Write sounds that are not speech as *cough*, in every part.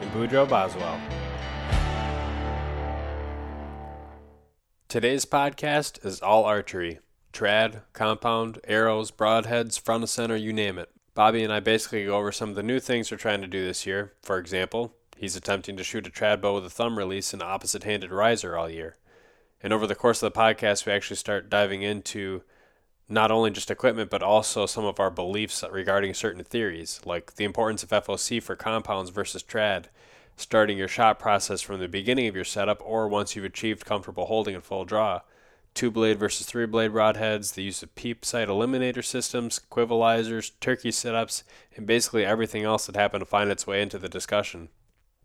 and Boudreaux Boswell. Today's podcast is all archery trad, compound, arrows, broadheads, front of center, you name it. Bobby and I basically go over some of the new things we're trying to do this year. For example, he's attempting to shoot a trad bow with a thumb release and opposite handed riser all year. And over the course of the podcast, we actually start diving into not only just equipment, but also some of our beliefs regarding certain theories, like the importance of FOC for compounds versus trad, starting your shot process from the beginning of your setup or once you've achieved comfortable holding and full draw, two blade versus three blade broadheads, the use of peep sight eliminator systems, quivilizers, turkey setups, and basically everything else that happened to find its way into the discussion.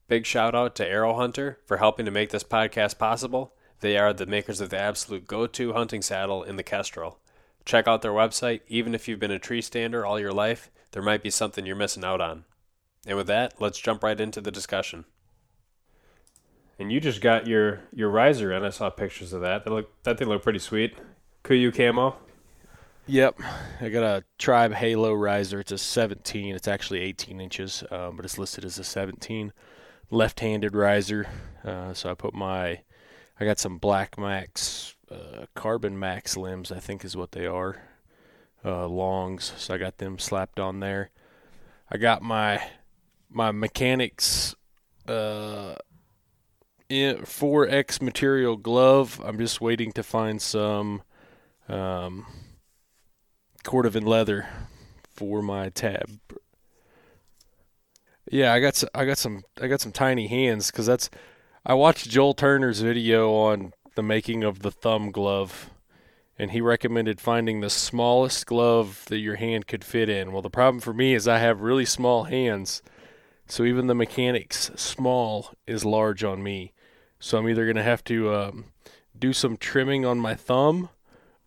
Big shout out to Aero Hunter for helping to make this podcast possible. They are the makers of the absolute go to hunting saddle in the Kestrel. Check out their website. Even if you've been a tree stander all your life, there might be something you're missing out on. And with that, let's jump right into the discussion. And you just got your your riser in. I saw pictures of that. That look that thing looked pretty sweet. Kuiu camo. Yep, I got a Tribe Halo riser. It's a 17. It's actually 18 inches, um, but it's listed as a 17. Left-handed riser. Uh, so I put my, I got some Black Max, uh, Carbon Max limbs. I think is what they are, uh, longs. So I got them slapped on there. I got my my Mechanix uh, 4X material glove. I'm just waiting to find some um, cordovan leather for my tab. Yeah, I got I got some I got some tiny hands because that's I watched Joel Turner's video on the making of the thumb glove, and he recommended finding the smallest glove that your hand could fit in. Well, the problem for me is I have really small hands, so even the Mechanix small is large on me. So I'm either gonna have to um, do some trimming on my thumb,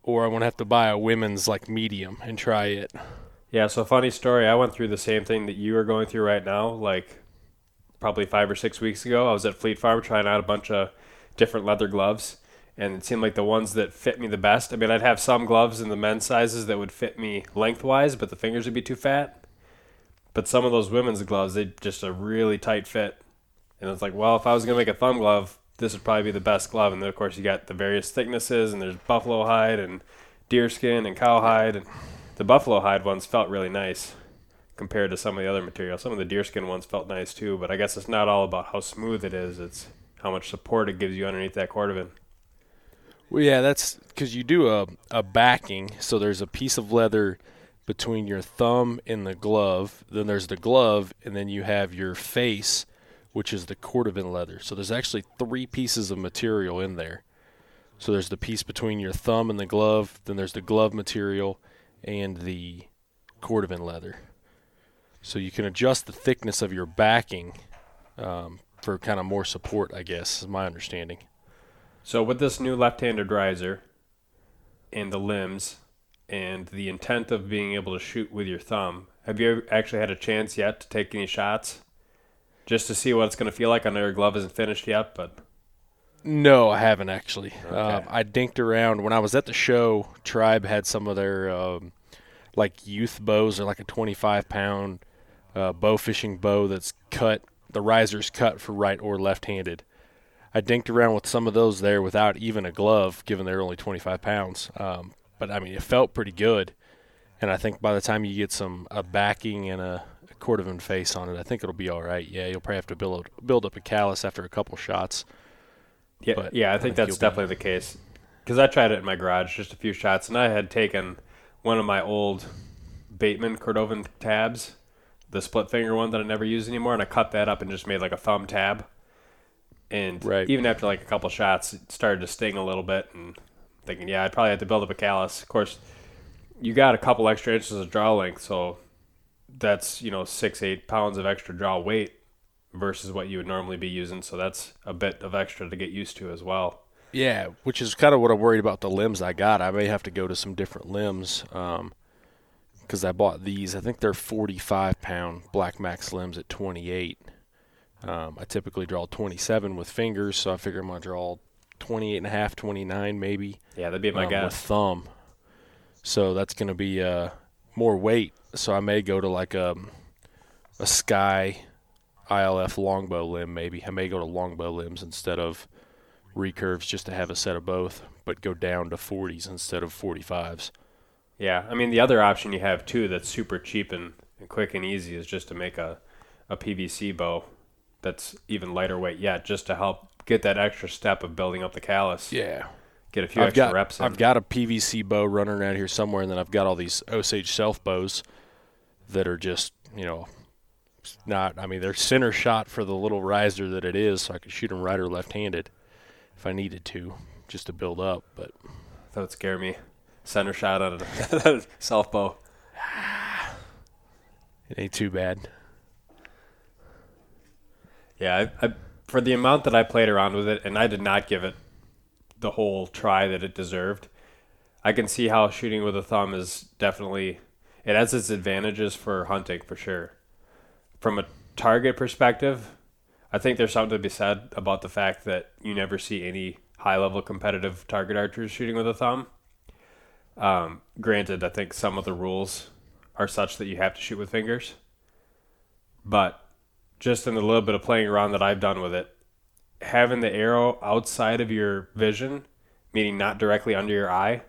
or I'm gonna have to buy a women's like medium and try it. Yeah, so funny story. I went through the same thing that you are going through right now, like probably five or six weeks ago. I was at Fleet Farm trying out a bunch of different leather gloves, and it seemed like the ones that fit me the best. I mean, I'd have some gloves in the men's sizes that would fit me lengthwise, but the fingers would be too fat. But some of those women's gloves, they just a really tight fit. And it's like, well, if I was gonna make a thumb glove, this would probably be the best glove. And then of course you got the various thicknesses, and there's buffalo hide and deerskin and cowhide, and the buffalo hide ones felt really nice compared to some of the other material. Some of the deerskin ones felt nice too, but I guess it's not all about how smooth it is. It's how much support it gives you underneath that cordovan. Well, yeah, that's because you do a, a backing. So there's a piece of leather between your thumb and the glove. Then there's the glove, and then you have your face which is the cordovan leather. So there's actually three pieces of material in there. So there's the piece between your thumb and the glove, then there's the glove material and the cordovan leather. So you can adjust the thickness of your backing um, for kind of more support, I guess, is my understanding. So with this new left-handed riser and the limbs and the intent of being able to shoot with your thumb, have you actually had a chance yet to take any shots? just to see what it's going to feel like. I know your glove isn't finished yet, but no, I haven't actually. Okay. Um, I dinked around when I was at the show. Tribe had some of their um, like youth bows, or like a 25 pound uh, bow fishing bow that's cut. The riser's cut for right or left handed. I dinked around with some of those there without even a glove, given they're only 25 pounds. Um, but I mean, it felt pretty good. And I think by the time you get some a backing and a cordovan face on it. I think it'll be all right. Yeah, you'll probably have to build build up a callus after a couple shots. Yeah, but yeah, I, I think, think that's definitely the case. Because I tried it in my garage, just a few shots, and I had taken one of my old Bateman Cordovan tabs, the split finger one that I never use anymore, and I cut that up and just made like a thumb tab. And right. even after like a couple shots, it started to sting a little bit, and thinking, yeah, I'd probably have to build up a callus. Of course, you got a couple extra inches of draw length, so that's you know six eight pounds of extra draw weight versus what you would normally be using. So that's a bit of extra to get used to as well. Yeah, which is kind of what I'm worried about the limbs I got. I may have to go to some different limbs um, because I bought these. I think they're 45 pound Black Max limbs at 28. Um, I typically draw 27 with fingers, so I figure I'm gonna draw 28 and a half, 29 maybe. Yeah, that'd be my um, guess. With thumb, so that's gonna be uh, more weight. So I may go to like a um, a sky ILF longbow limb maybe. I may go to longbow limbs instead of recurves just to have a set of both, but go down to 40s instead of 45s. Yeah, I mean the other option you have too that's super cheap and, and quick and easy is just to make a, a PVC bow that's even lighter weight yet, just to help get that extra step of building up the callus. Yeah. Get a few I've extra got, reps in. I've got a PVC bow running around here somewhere, and then I've got all these Osage self bows that are just, you know, not, I mean, they're center shot for the little riser that it is, so I can shoot them right or left handed if I needed to, just to build up. But that would scare me. Center shot on a self bow. *sighs* It ain't too bad. Yeah, I, I, for the amount that I played around with it, and I did not give it the whole try that it deserved. I can see how shooting with a thumb is definitely it has its advantages for hunting for sure. From a target perspective, I think there's something to be said about the fact that you never see any high level competitive target archers shooting with a thumb. Um, granted, I think some of the rules are such that you have to shoot with fingers, but just in the little bit of playing around that I've done with it, having the arrow outside of your vision, meaning not directly under your eye,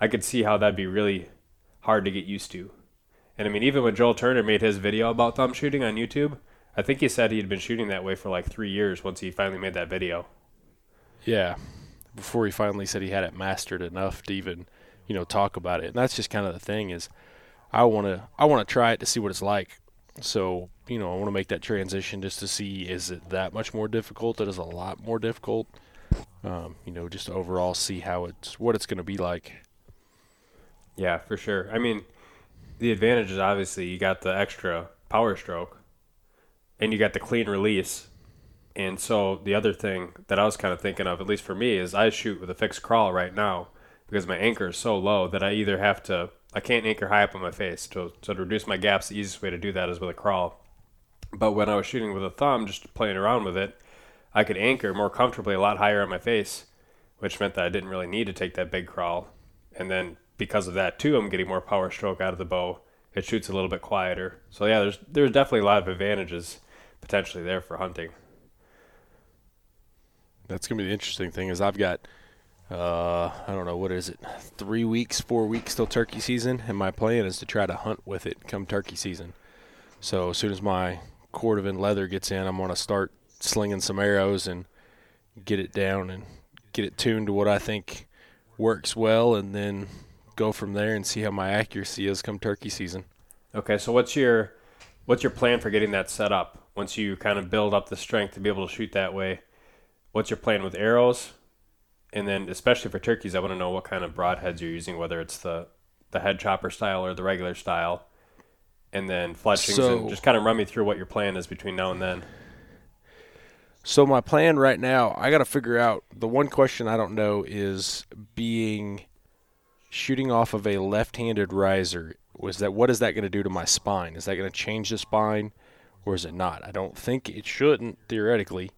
I could see how that'd be really hard to get used to. And I mean, even when Joel Turner made his video about thumb shooting on YouTube, I think he said he had been shooting that way for like three years once he finally made that video. Yeah, before he finally said he had it mastered enough to even, you know, talk about it. And that's just kind of the thing is, I want to I want to try it to see what it's like. So you know, I want to make that transition just to see is it that much more difficult? It is a lot more difficult. Um, you know, just overall see how it's what it's going to be like. Yeah, for sure. I mean, the advantage is obviously you got the extra power stroke, and you got the clean release. And so the other thing that I was kind of thinking of, at least for me, is I shoot with a fixed crawl right now because my anchor is so low that I either have to I can't anchor high up on my face. So, so to reduce my gaps, the easiest way to do that is with a crawl. But when I was shooting with a thumb, just playing around with it, I could anchor more comfortably a lot higher on my face, which meant that I didn't really need to take that big crawl. And then because of that too, I'm getting more power stroke out of the bow. It shoots a little bit quieter. So yeah, there's there's definitely a lot of advantages potentially there for hunting. That's gonna be the interesting thing is I've got uh, I don't know what is it, three weeks, four weeks till turkey season, and my plan is to try to hunt with it come turkey season. So as soon as my Cordovan leather gets in, I'm gonna start slinging some arrows and get it down and get it tuned to what I think works well, and then go from there and see how my accuracy is come turkey season. Okay, so what's your what's your plan for getting that set up? Once you kind of build up the strength to be able to shoot that way, what's your plan with arrows? And then, especially for turkeys, I want to know what kind of broadheads you're using, whether it's the the head chopper style or the regular style. And then fletchings, so, and just kind of run me through what your plan is between now and then. So my plan right now, I got to figure out. The one question I don't know is being shooting off of a left-handed riser. Was that what is that going to do to my spine? Is that going to change the spine, or is it not? I don't think it shouldn't theoretically,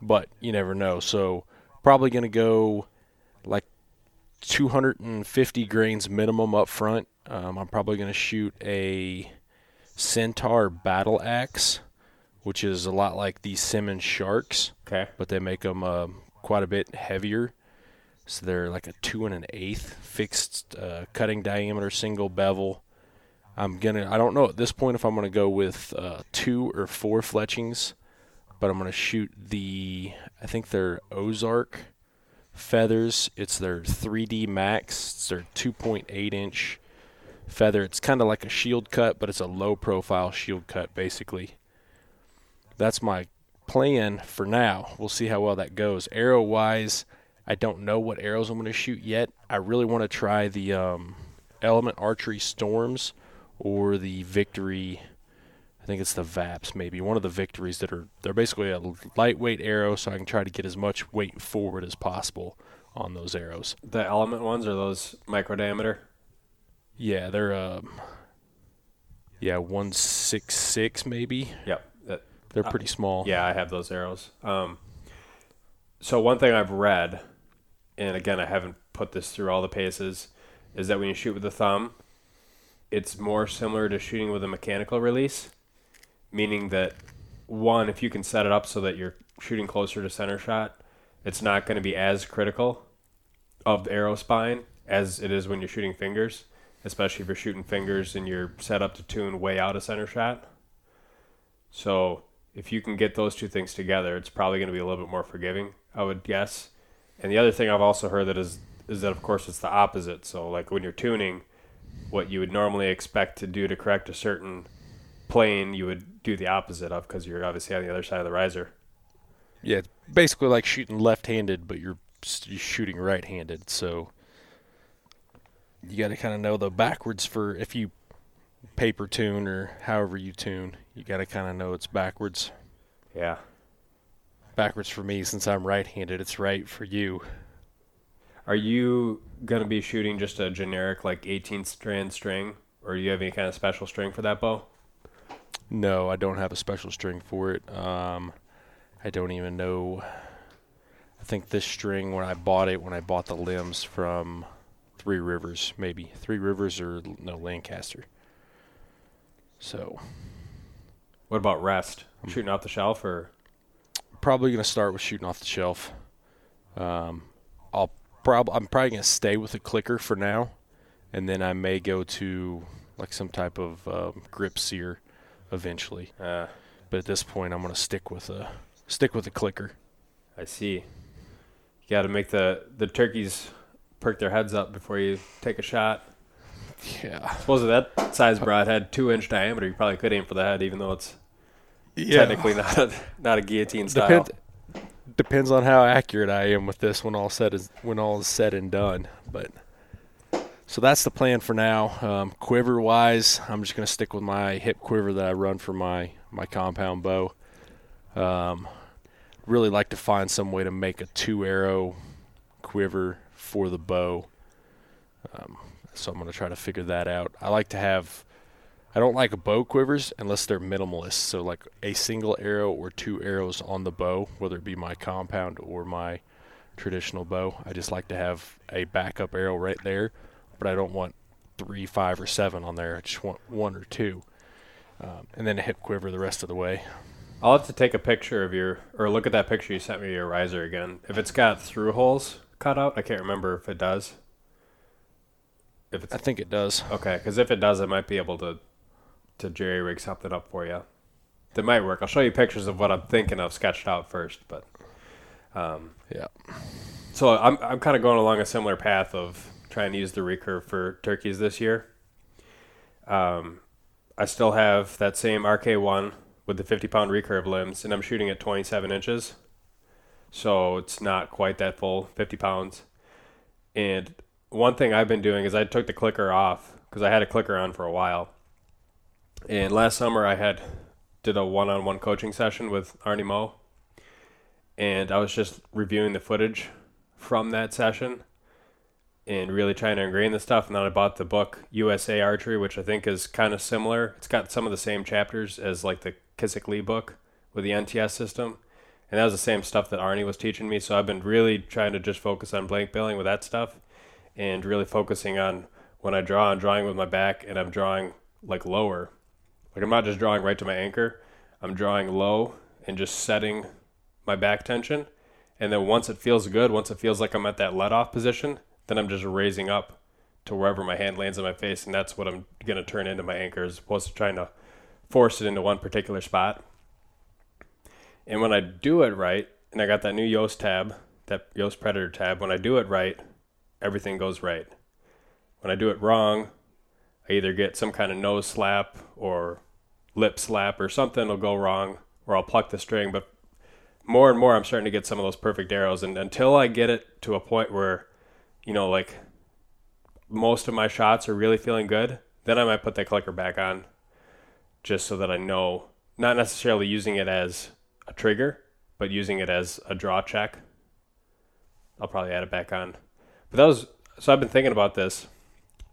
but you never know. So probably going to go like 250 grains minimum up front. Um, I'm probably going to shoot a Centaur battle axe, which is a lot like the Simmons Sharks. Okay. But they make them uh, quite a bit heavier. So they're like a two and an eighth fixed uh, cutting diameter single bevel. I'm gonna. I don't know at this point if I'm gonna go with uh, two or four fletchings but I'm going to shoot the, I think they're Ozark feathers. It's their 3D Max. It's their 2.8 inch feather. It's kind of like a shield cut, but it's a low profile shield cut, basically. That's my plan for now. We'll see how well that goes. Arrow wise, I don't know what arrows I'm going to shoot yet. I really want to try the um, Element Archery Storms or the Victory think it's the VAPS maybe one of the victories that are they're basically a lightweight arrow, so I can try to get as much weight forward as possible on those arrows. The element ones are those micro diameter. Yeah, they're um, yeah one six six maybe. Yep. That, They're pretty small. yeah, I have those arrows. Um, so one thing I've read, and again I haven't put this through all the paces, is that when you shoot with the thumb, it's more similar to shooting with a mechanical release, meaning that one, if you can set it up so that you're shooting closer to center shot, it's not going to be as critical of the arrow spine as it is when you're shooting fingers, especially if you're shooting fingers and you're set up to tune way out of center shot. So if you can get those two things together, it's probably going to be a little bit more forgiving, I would guess. And the other thing I've also heard that is is that of course it's the opposite. So like when you're tuning, what you would normally expect to do to correct a certain plane, you would do the opposite of because you're obviously on the other side of the riser. Yeah, it's basically like shooting left-handed, but you're, you're shooting right-handed. So you got to kind of know the backwards for if you paper tune or however you tune. You got to kind of know it's backwards. Yeah. Backwards for me since I'm right-handed. It's right for you. Are you going to be shooting just a generic like 18 strand string, or do you have any kind of special string for that bow? No, I don't have a special string for it. Um, I don't even know. I think this string when I bought it, when I bought the limbs from Three Rivers, maybe Three Rivers or no Lancaster. So What about rest? I'm Shooting off the shelf, or probably gonna start with shooting off the shelf. Um, I'll prob I'm probably gonna stay with a clicker for now, and then I may go to like some type of um, grip sear eventually. uh, But at this point, I'm gonna stick with a stick with a clicker. I see. You got to make the the turkeys perk their heads up before you take a shot. Yeah. Suppose with that size broadhead, two inch diameter, you probably could aim for the head, even though it's technically not a, not a guillotine style. Depends, depends on how accurate I am with this when all said is when all is said and done. But so that's the plan for now. Um, quiver wise, I'm just gonna stick with my hip quiver that I run for my my compound bow. Um, really like to find some way to make a two arrow quiver for the bow. Um, so I'm gonna try to figure that out. I like to have I don't like bow quivers unless they're minimalist. So like a single arrow or two arrows on the bow, whether it be my compound or my traditional bow. I just like to have a backup arrow right there, but I don't want three, five, or seven on there. I just want one or two, um, and then a hip quiver the rest of the way. I'll have to take a picture of your, or look at that picture you sent me of your riser again. If it's got through holes cut out, I can't remember if it does. If it's I think it does. okay, because if it does, I might be able to to jerry rig something up for you. That might work. I'll show you pictures of what I'm thinking of sketched out first, but um, Yeah. so I'm I'm kind of going along a similar path of trying to use the recurve for turkeys this year. Um, I still have that same RK1 with the 50 pound recurve limbs, and I'm shooting at 27 inches, so it's not quite that full 50 pounds. And one thing I've been doing is I took the clicker off because I had a clicker on for a while. And last summer I had did a one-on-one coaching session with Arnie Moe, and I was just reviewing the footage from that session and really trying to ingrain the stuff. And then I bought the book USA Archery, which I think is kind of similar. It's got some of the same chapters as like the Kisik Lee book with the NTS system. And that was the same stuff that Arnie was teaching me. So I've been really trying to just focus on blank baling with that stuff and really focusing on when I draw, I'm drawing with my back and I'm drawing like lower. Like I'm not just drawing right to my anchor, I'm drawing low and just setting my back tension. And then once it feels good, once it feels like I'm at that let off position, then I'm just raising up to wherever my hand lands on my face. And that's what I'm to turn into my anchor as opposed to trying to force it into one particular spot. And when I do it right, and I got that new Yoast tab, that Yoast Predator tab, when I do it right, everything goes right. When I do it wrong, I either get some kind of nose slap or lip slap or something will go wrong, or I'll pluck the string. But more and more, I'm starting to get some of those perfect arrows. And until I get it to a point where, you know, like most of my shots are really feeling good, then I might put that clicker back on just so that I know, not necessarily using it as a trigger, but using it as a draw check. I'll probably add it back on. But that was so I've been thinking about this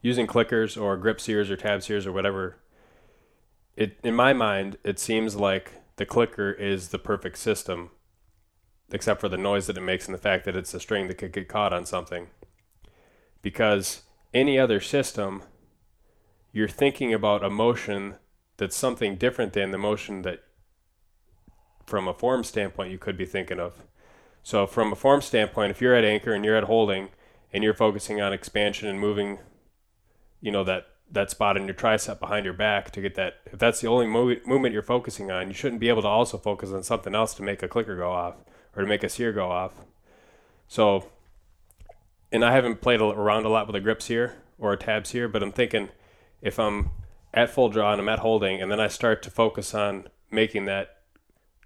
using clickers or grip sears or tab sears or whatever. It in my mind, it seems like the clicker is the perfect system, except for the noise that it makes and the fact that it's a string that could get caught on something. Because any other system, you're thinking about a motion that's something different than the motion that, from a form standpoint, you could be thinking of. So, from a form standpoint, if you're at anchor and you're at holding and you're focusing on expansion and moving, you know, that that spot in your tricep behind your back to get that. If that's the only move, movement you're focusing on, you shouldn't be able to also focus on something else to make a clicker go off or to make a sear go off. So, and I haven't played around a lot with the grip sear or tab sear, but I'm thinking if I'm at full draw and I'm at holding, and then I start to focus on making that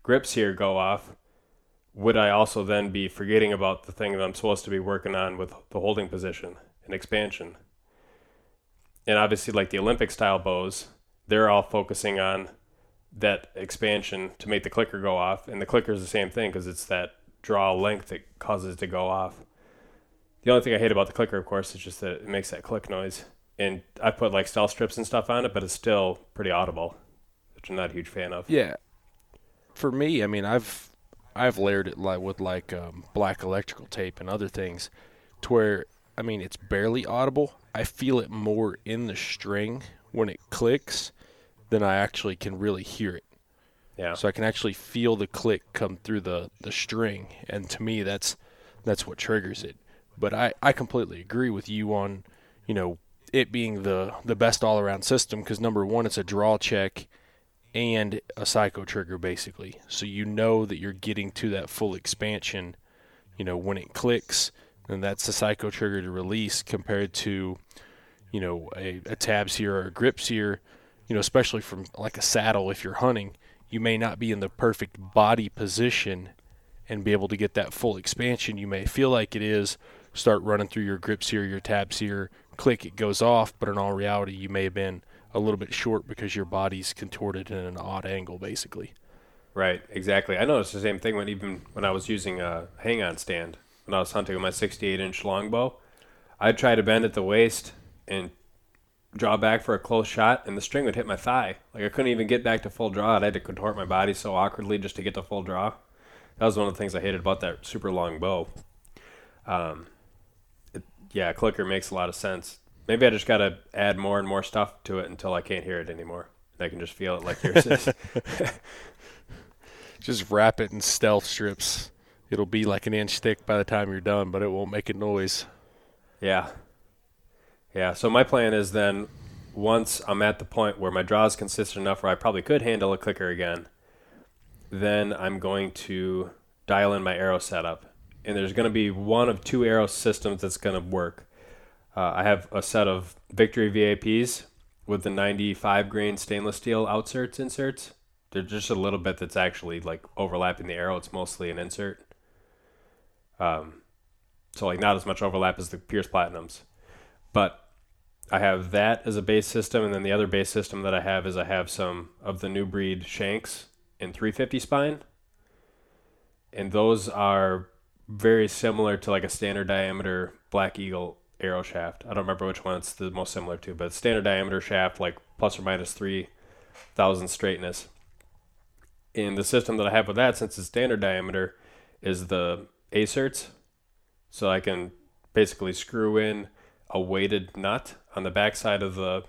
grip sear go off, would I also then be forgetting about the thing that I'm supposed to be working on with the holding position and expansion? and obviously like the Olympic style bows, they're all focusing on that expansion to make the clicker go off, and the clicker is the same thing because it's that draw length that causes it to go off. The only thing I hate about the clicker, of course, is just that it makes that click noise. And I put like stealth strips and stuff on it, but it's still pretty audible, which I'm not a huge fan of. Yeah. For me, I mean, I've I've layered it like with like um, black electrical tape and other things, to where I mean it's barely audible, I feel it more in the string when it clicks than I actually can really hear it. Yeah. So I can actually feel the click come through the, the string, and to me, that's that's what triggers it. But I, I completely agree with you on, you know, it being the the best all around system because number one, it's a draw check and a psycho trigger basically. So you know that you're getting to that full expansion, you know, when it clicks and that's the psycho trigger to release compared to, you know, a, a tab sear or a grip sear, you know, especially from like a saddle if you're hunting, you may not be in the perfect body position and be able to get that full expansion. You may feel like it is, start running through your grip sear, your tab sear, click, it goes off, but in all reality, you may have been a little bit short because your body's contorted in an odd angle, basically. Right, exactly. I noticed the same thing when even when I was using a hang-on stand when I was hunting with my 68 inch longbow. I'd try to bend at the waist and draw back for a close shot, and the string would hit my thigh. Like I couldn't even get back to full draw. I had to contort my body so awkwardly just to get to full draw. That was one of the things I hated about that super long bow. Um, yeah, clicker makes a lot of sense. Maybe I just got to add more and more stuff to it until I can't hear it anymore. I can just feel it like yours is. *laughs* just wrap it in stealth strips it'll be like an inch thick by the time you're done, but it won't make a noise. Yeah. Yeah. So my plan is then once I'm at the point where my draw is consistent enough where I probably could handle a clicker again, then I'm going to dial in my arrow setup. And there's going to be one of two arrow systems that's going to work. Uh, I have a set of Victory VAPs with the 95 grain stainless steel outserts inserts. There's just a little bit that's actually like overlapping the arrow. It's mostly an insert. Um, so like not as much overlap as the Pierce Platinums, but I have that as a base system, and then the other base system that I have is I have some of the new breed shanks in 350 spine, and those are very similar to like a standard diameter Black Eagle arrow shaft. I don't remember which one it's the most similar to, but standard diameter shaft, like plus or minus three thousand straightness. And the system that I have with that, since it's standard diameter, is the acerts, so I can basically screw in a weighted nut on the backside of the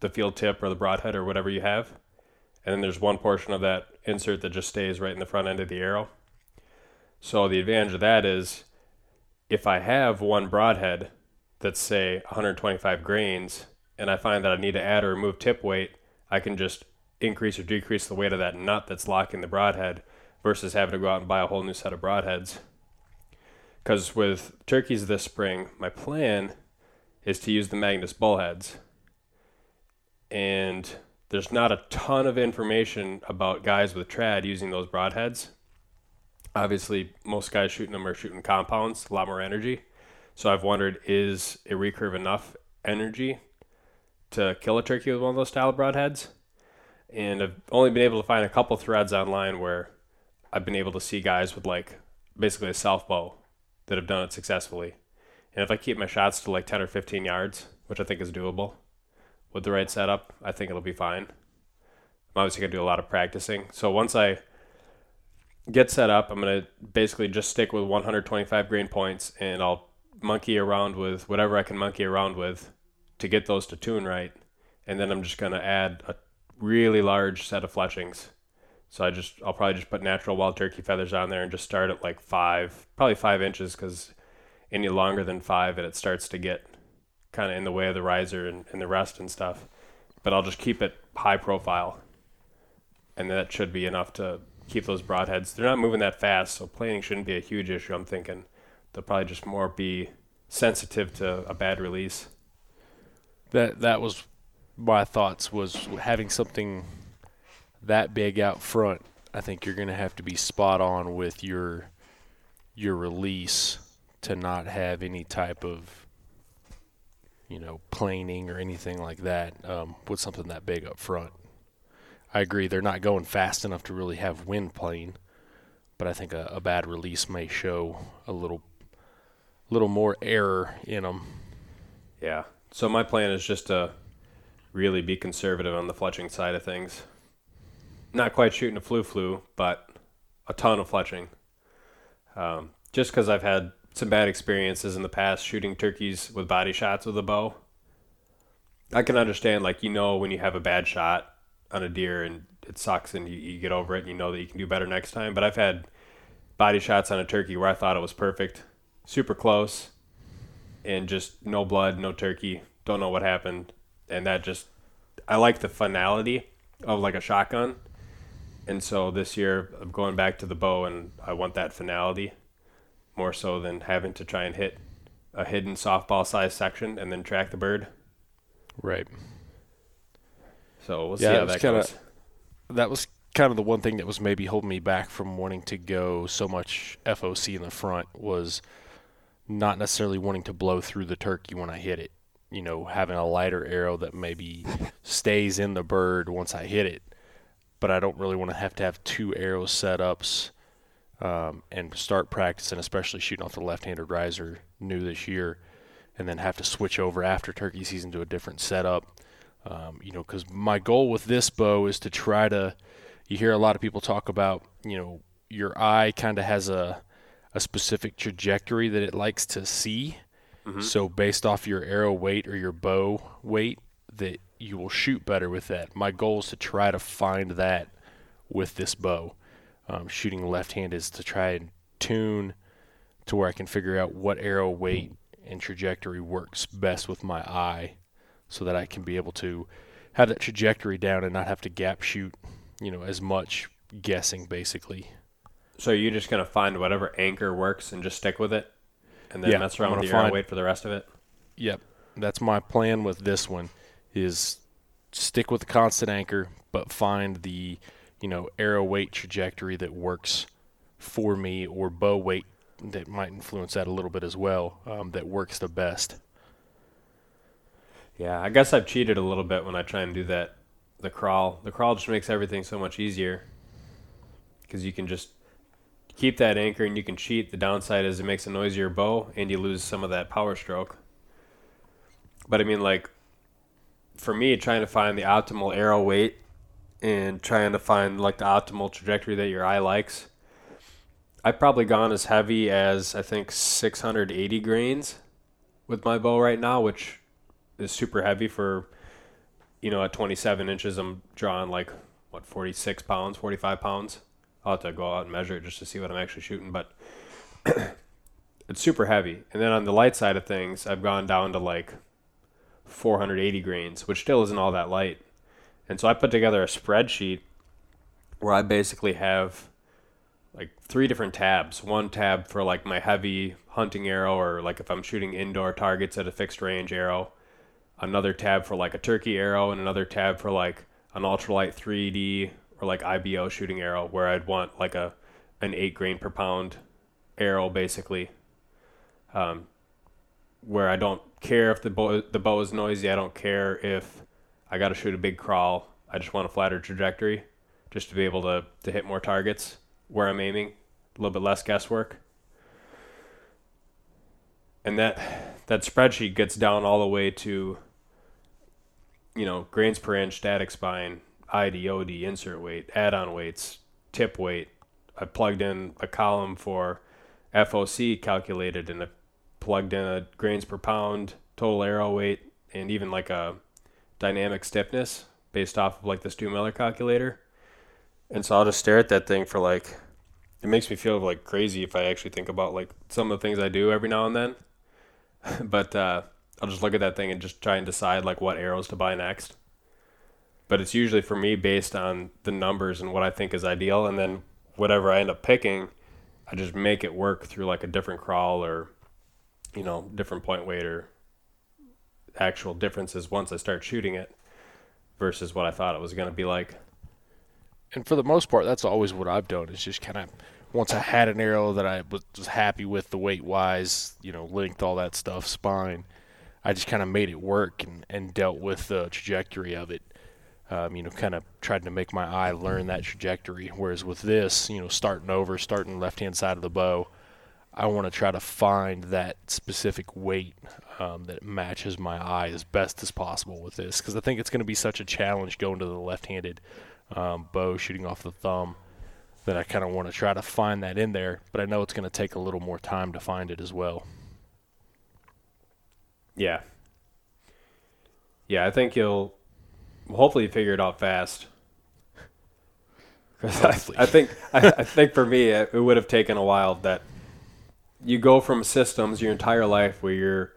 the field tip or the broadhead or whatever you have. And then there's one portion of that insert that just stays right in the front end of the arrow. So the advantage of that is if I have one broadhead that's say 125 grains and I find that I need to add or remove tip weight, I can just increase or decrease the weight of that nut that's locking the broadhead versus having to go out and buy a whole new set of broadheads. Because with turkeys this spring, my plan is to use the Magnus bullheads. And there's not a ton of information about guys with trad using those broadheads. Obviously, most guys shooting them are shooting compounds, a lot more energy. So I've wondered is a recurve enough energy to kill a turkey with one of those style broadheads? And I've only been able to find a couple threads online where I've been able to see guys with like basically a self bow that have done it successfully. And if I keep my shots to like 10 or 15 yards, which I think is doable with the right setup, I think it'll be fine. I'm obviously going to do a lot of practicing. So once I get set up, I'm going to basically just stick with 125 grain points and I'll monkey around with whatever I can monkey around with to get those to tune right. And then I'm just going to add a really large set of fletchings. So I just I'll probably just put natural wild turkey feathers on there and just start at like five, probably five inches, because any longer than five and it starts to get kind of in the way of the riser and, and the rest and stuff. But I'll just keep it high profile, and that should be enough to keep those broadheads. They're not moving that fast, so planing shouldn't be a huge issue. I'm thinking they'll probably just more be sensitive to a bad release. That that was my thoughts was having something that big out front. I think you're going to have to be spot on with your your release to not have any type of you know planing or anything like that um, with something that big up front. I agree they're not going fast enough to really have wind plane, but I think a, a bad release may show a little little more error in them. Yeah. So my plan is just to really be conservative on the fletching side of things. Not quite shooting a flu flu, but a ton of fletching. Um, just because I've had some bad experiences in the past shooting turkeys with body shots with a bow. I can understand, like, you know, when you have a bad shot on a deer and it sucks and you, you get over it and you know that you can do better next time. But I've had body shots on a turkey where I thought it was perfect, super close, and just no blood, no turkey. Don't know what happened and that just I like the finality of like a shotgun. And so this year I'm going back to the bow and I want that finality more so than having to try and hit a hidden softball size section and then track the bird. Right. So we'll yeah, see how that kinda, goes. That was kind of the one thing that was maybe holding me back from wanting to go so much FOC in the front was not necessarily wanting to blow through the turkey when I hit it you know, having a lighter arrow that maybe *laughs* stays in the bird once I hit it. But I don't really want to have to have two arrow setups um, and start practicing, especially shooting off the left-handed riser new this year, and then have to switch over after turkey season to a different setup. Um, you know, because my goal with this bow is to try to. You hear a lot of people talk about, you know, your eye kind of has a a specific trajectory that it likes to see Mm-hmm. So based off your arrow weight or your bow weight, that you will shoot better with that. My goal is to try to find that with this bow. Um, shooting left hand is to try and tune to where I can figure out what arrow weight and trajectory works best with my eye so that I can be able to have that trajectory down and not have to gap shoot, you know, as much guessing basically. So you're just going to find whatever anchor works and just stick with it? and then yeah, mess around with the find, wait for the rest of it. Yep, that's my plan with this one. Is stick with the constant anchor, but find the you know arrow weight trajectory that works for me, or bow weight that might influence that a little bit as well. Um, that works the best. Yeah, I guess I've cheated a little bit when I try and do that. The crawl, the crawl just makes everything so much easier because you can just keep that anchor and you can cheat. The downside is it makes a noisier bow and you lose some of that power stroke. But I mean, like, for me, trying to find the optimal arrow weight and trying to find like the optimal trajectory that your eye likes, I've probably gone as heavy as I think 680 grains with my bow right now, which is super heavy for, you know, at 27 inches, I'm drawing like, what, 46 pounds, 45 pounds. I'll have to go out and measure it just to see what I'm actually shooting, but *clears throat* it's super heavy. And then on the light side of things, I've gone down to like 480 grains, which still isn't all that light. And so I put together a spreadsheet where I basically have like three different tabs. One tab for like my heavy hunting arrow, or like if I'm shooting indoor targets at a fixed range arrow. Another tab for like a turkey arrow, and another tab for like an ultralight 3D or like IBO shooting arrow where I'd want like a an eight grain per pound arrow basically. Um, where I don't care if the bow the bow is noisy. I don't care if I got to shoot a big crawl. I just want a flatter trajectory, just to be able to to hit more targets where I'm aiming, a little bit less guesswork. And that that spreadsheet gets down all the way to you know, grains per inch, static spine, ID, OD, insert weight, add-on weights, tip weight. I plugged in a column for FOC calculated and I plugged in a grains per pound, total arrow weight, and even like a dynamic stiffness based off of like the Stu Miller calculator. And so I'll just stare at that thing for like it makes me feel like crazy if I actually think about like some of the things I do every now and then. *laughs* but uh, I'll just look at that thing and just try and decide like what arrows to buy next. But it's usually for me based on the numbers and what I think is ideal, and then whatever I end up picking, I just make it work through like a different crawl or, you know, different point weight or actual differences once I start shooting it versus what I thought it was going to be like. And for the most part, that's always what I've done is just kind of once I had an arrow that I was happy with the weight wise, you know, length, all that stuff, spine I just kind of made it work and, and dealt with the trajectory of it. Um, you know, kind of tried to make my eye learn that trajectory. Whereas with this, you know, starting over, starting left hand side of the bow, I want to try to find that specific weight um, that matches my eye as best as possible with this. Because I think it's going to be such a challenge going to the left handed um, bow, shooting off the thumb, that I kind of want to try to find that in there. But I know it's going to take a little more time to find it as well. Yeah. Yeah, I think you'll hopefully figure it out fast. *laughs* I, I, think I, I, think for me it, it would have taken a while that you go from systems your entire life where you're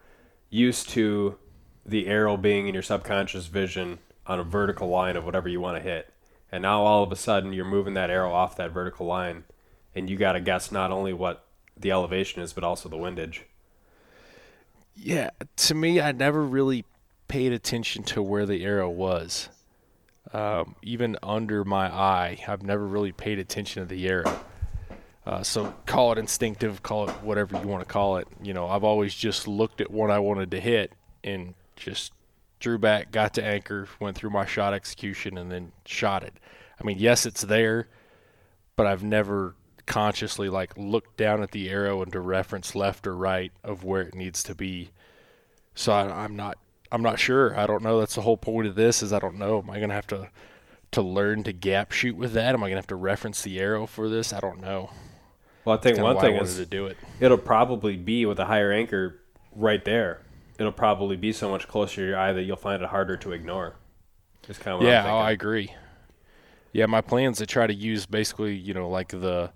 used to the arrow being in your subconscious vision on a vertical line of whatever you want to hit. And now all of a sudden you're moving that arrow off that vertical line and you got to guess not only what the elevation is but also the windage. Yeah, to me, I never really paid attention to where the arrow was. Um, even under my eye, I've never really paid attention to the arrow. Uh, so call it instinctive, call it whatever you want to call it. You know, I've always just looked at what I wanted to hit and just drew back, got to anchor, went through my shot execution, and then shot it. I mean, yes, it's there, but I've never consciously like look down at the arrow and to reference left or right of where it needs to be. So I, I'm not I'm not sure. I don't know. That's the whole point of this. Is I don't know. Am I gonna have to to learn to gap shoot with that? Am I gonna have to reference the arrow for this? I don't know. Well, I think one thing is to do it. It'll probably be with a higher anchor right there. It'll probably be so much closer to your eye that you'll find it harder to ignore. It's kind of yeah. Oh, I agree. Yeah, my plan's to try to use basically, you know, like the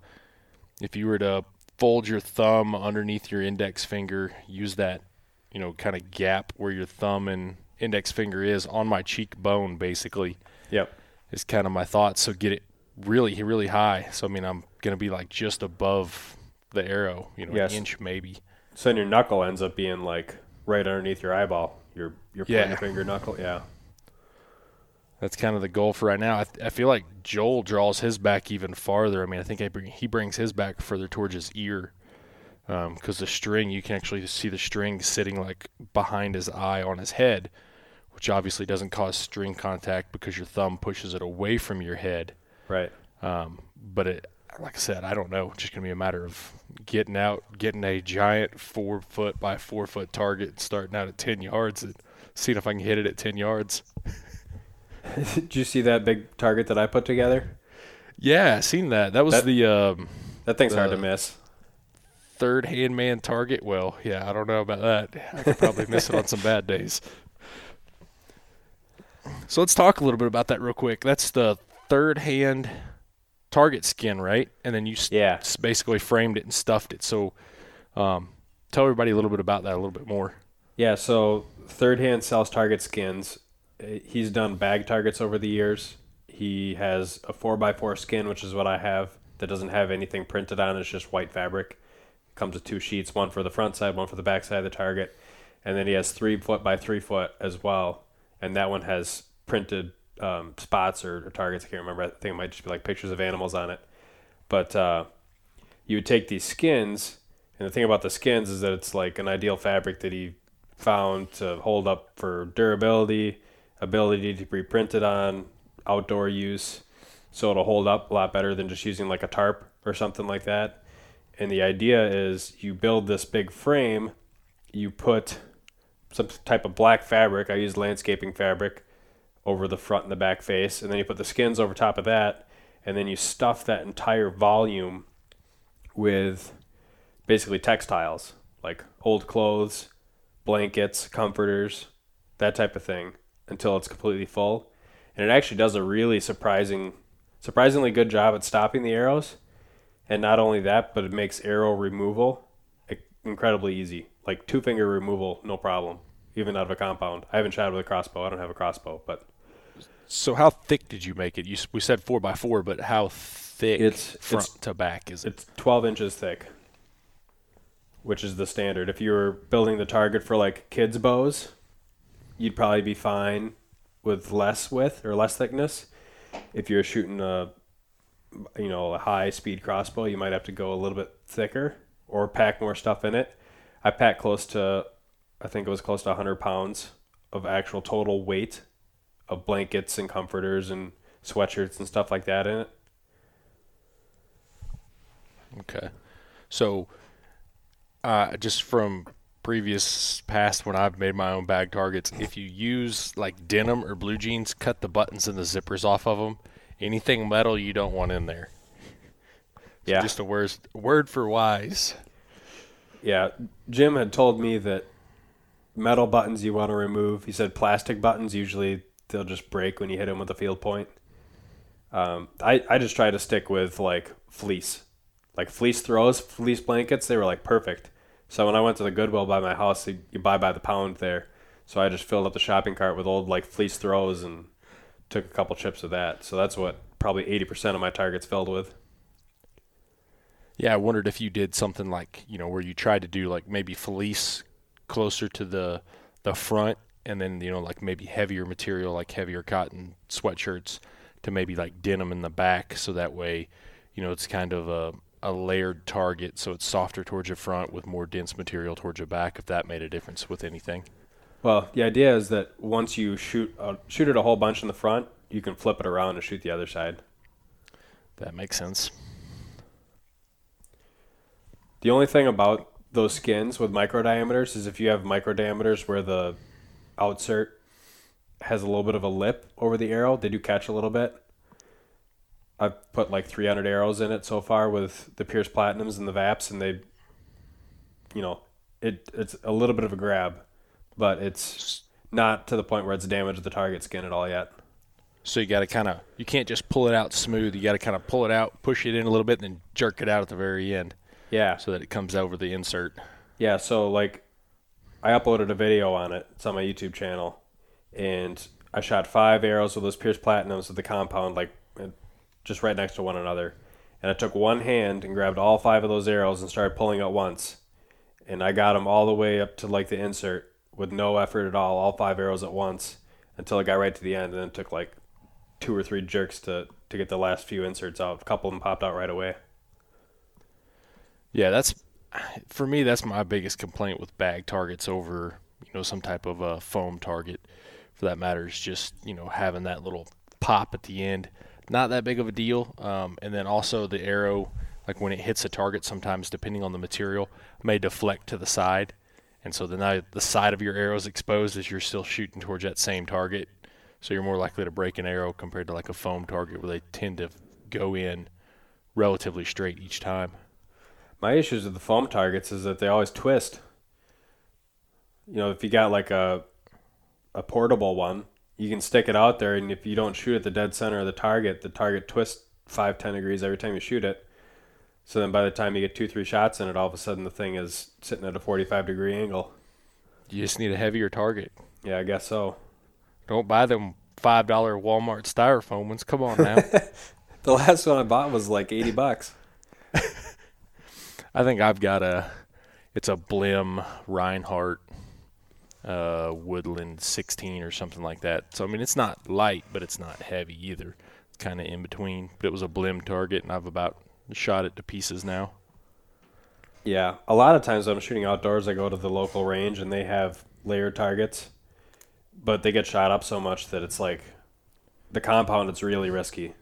if you were to fold your thumb underneath your index finger, use that, you know, kind of gap where your thumb and index finger is on my cheekbone, basically. Yep. Is kind of my thought. So get it really, really high. So, I mean, I'm going to be like just above the arrow, you know, yes. an inch maybe. So then your knuckle ends up being like right underneath your eyeball, your, your pointer yeah. finger knuckle. Yeah that's kind of the goal for right now. I, th- I, feel like Joel draws his back even farther. I mean, I think I bring, he brings his back further towards his ear because um, the string you can actually see the string sitting like behind his eye on his head, which obviously doesn't cause string contact because your thumb pushes it away from your head. Right. Um, but it, like I said, I don't know. It's just gonna be a matter of getting out, getting a giant four foot by four foot target, starting out at ten yards, and seeing if I can hit it at ten yards. *laughs* *laughs* Did you see that big target that I put together? Yeah, I seen that. That was that, the um, that thing's the hard to miss. Third hand man target. Well, yeah, I don't know about that. I could probably miss it on some bad days. So let's talk a little bit about that real quick. That's the third hand target skin, right? And then you yeah. basically framed it and stuffed it. So um, tell everybody a little bit about that a little bit more. Yeah, so third hand sells target skins he's done bag targets over the years. He has a 4x4 skin, which is what I have, that doesn't have anything printed on. It's just white fabric. It comes with two sheets, one for the front side, one for the back side of the target. And then he has three foot by three foot as well. And that one has printed um, spots or, or, targets. I can't remember. I think it might just be like pictures of animals on it. But uh, you would take these skins, and the thing about the skins is that it's like an ideal fabric that he found to hold up for durability ability to be printed on, outdoor use, so it'll hold up a lot better than just using like a tarp or something like that. And the idea is you build this big frame, you put some type of black fabric. I use landscaping fabric over the front and the back face, and then you put the skins over top of that, and then you stuff that entire volume with basically textiles like old clothes, blankets, comforters, that type of thing until it's completely full. And it actually does a really surprising surprisingly good job at stopping the arrows. And not only that, but it makes arrow removal incredibly easy. Like two finger removal, no problem, even out of a compound. I haven't shot with a crossbow. I don't have a crossbow, but so how thick did you make it? You we said four by four, but how thick it's front it's, to back is it? It's twelve inches thick, which is the standard. If you were building the target for like kids bows, you'd probably be fine with less width or less thickness. If you're shooting a you know a high speed crossbow, you might have to go a little bit thicker or pack more stuff in it. I packed close to I think it was close to 100 pounds of actual total weight of blankets and comforters and sweatshirts and stuff like that in it. Okay. So, uh, just from previous past when I've made my own bag targets, if you use like denim or blue jeans, cut the buttons and the zippers off of them. Anything metal you don't want in there. Yeah. Just a word, word for wise. Yeah. Jim had told me that metal buttons you want to remove. He said plastic buttons usually they'll just break when you hit them with a field point. Um, I, I just try to stick with like fleece, like fleece throws, fleece blankets. They were like perfect. So when I went to the Goodwill by my house, you, buy by the pound there. So I just filled up the shopping cart with old like fleece throws and took a couple chips of that. So that's what probably 80% of my targets filled with. Yeah, I wondered if you did something like, you know, where you tried to do like maybe fleece closer to the the front and then you know like maybe heavier material like heavier cotton sweatshirts to maybe like denim in the back so that way you know it's kind of a, a layered target so it's softer towards your front with more dense material towards your back if that made a difference with anything well the idea is that once you shoot uh, shoot it a whole bunch in the front you can flip it around and shoot the other side that makes sense the only thing about those skins with micro diameters is if you have micro diameters where the outsert has a little bit of a lip over the arrow. They do catch a little bit. I've put like 300 arrows in it so far with the Pierce Platinums and the Vaps, and they, you know, it it's a little bit of a grab, but it's not to the point where it's damaged the target skin at all yet. So you got to kind of you can't just pull it out smooth. You got to kind of pull it out, push it in a little bit, and then jerk it out at the very end. Yeah. So that it comes over the insert. Yeah. So like I uploaded a video on it. It's on my YouTube channel, and I shot five arrows with those Pierce Platinums with the compound, like just right next to one another. And I took one hand and grabbed all five of those arrows and started pulling at once. And I got them all the way up to like the insert with no effort at all, all five arrows at once until it got right to the end. And then it took like two or three jerks to, to get the last few inserts out. A couple of them popped out right away. Yeah, that's *sighs* for me, that's my biggest complaint with bag targets over you know some type of a foam target, for that matter, is just you know having that little pop at the end. Not that big of a deal, um, and then also the arrow, like when it hits a target, sometimes depending on the material, may deflect to the side, and so then the side of your arrow is exposed as you're still shooting towards that same target. So you're more likely to break an arrow compared to like a foam target where they tend to go in relatively straight each time. My issues with the foam targets is that they always twist. You know, if you got like a a portable one, you can stick it out there, and if you don't shoot at the dead center of the target, the target twists five ten degrees every time you shoot it. So then, by the time you get two three shots in it, all of a sudden the thing is sitting at a forty five degree angle. You just need a heavier target. Yeah, I guess so. Don't buy them five dollar Walmart styrofoam ones. Come on now. *laughs* the last one I bought was like eighty bucks. *laughs* I think I've got a. It's a Blim Rinehart uh, Woodland 16 or something like that. So I mean, it's not light, but it's not heavy either. It's kind of in between. But it was a Blim target, and I've about shot it to pieces now. Yeah, a lot of times when I'm shooting outdoors, I go to the local range and they have layered targets, but they get shot up so much that it's like the compound, it's really risky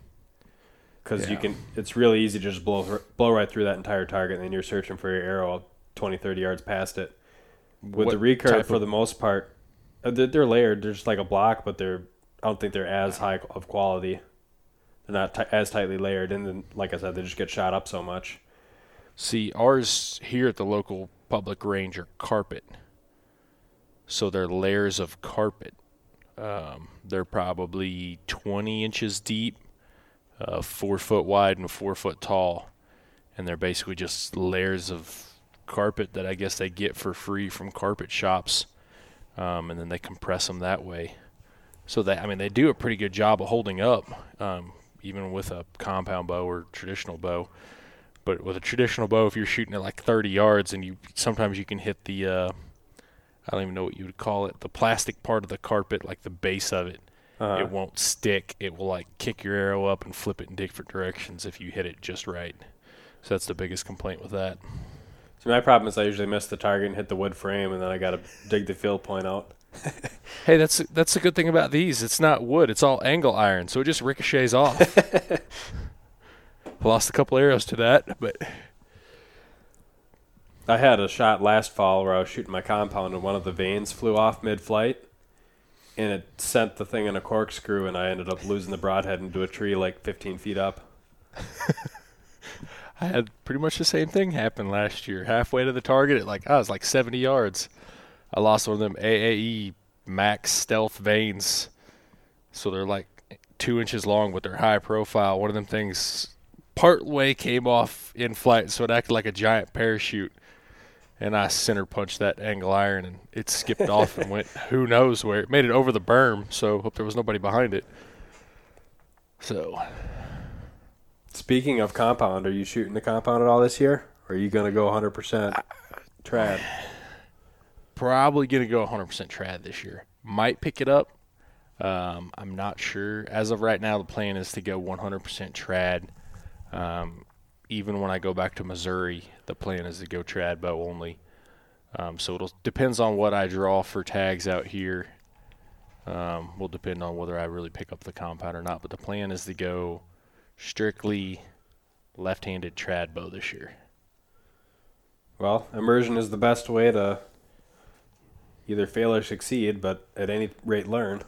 because you can. It's really easy to just blow blow right through that entire target, and then you're searching for your arrow 20, 30 yards past it. With the recurve, for of- the most part, uh, they're, they're layered. They're just like a block, but they're. I don't think they're as high of quality. They're not ti as tightly layered, and then, like I said, they just get shot up so much. See, ours here at the local public range are carpet. So they're layers of carpet. Um, they're probably 20 inches deep, uh, four foot wide, and four foot tall. And they're basically just layers of carpet that I guess they get for free from carpet shops. Um, and then they compress them that way. So they, I mean, they do a pretty good job of holding up, um, even with a compound bow or traditional bow. But with a traditional bow, if you're shooting at like 30 yards, and you sometimes you can hit the, uh, I don't even know what you would call it, the plastic part of the carpet, like the base of it. Uh, It won't stick. It will like kick your arrow up and flip it in different directions if you hit it just right. So that's the biggest complaint with that. So my problem is I usually miss the target and hit the wood frame, and then I got to dig the field point out. *laughs* Hey, that's that's the good thing about these. It's not wood. It's all angle iron, so it just ricochets off. *laughs* Lost a couple arrows to that, but I had a shot last fall where I was shooting my compound, and one of the vanes flew off mid-flight, and it sent the thing in a corkscrew, and I ended up losing the broadhead into a tree like 15 feet up. *laughs* I had pretty much the same thing happen last year. Halfway to the target, it like I was like 70 yards. I lost one of them AAE Max Stealth vanes, so they're like two inches long, but they're high profile. One of them things part way came off in flight, so it acted like a giant parachute. And I center punched that angle iron, and it skipped off and went *laughs* who knows where. It made it over the berm, so hope there was nobody behind it. So Speaking of compound, are you shooting the compound at all this year? Or are you going to go 100% trad? probably going to go 100% trad this year. Might pick it up. Um, I'm not sure. As of right now, the plan is to go 100% trad. Um, even when I go back to Missouri, the plan is to go trad bow only. Um, so it depends on what I draw for tags out here. Um, will depend on whether I really pick up the compound or not. But the plan is to go strictly left-handed trad bow this year. Well, immersion is the best way to either fail or succeed, but at any rate, learn.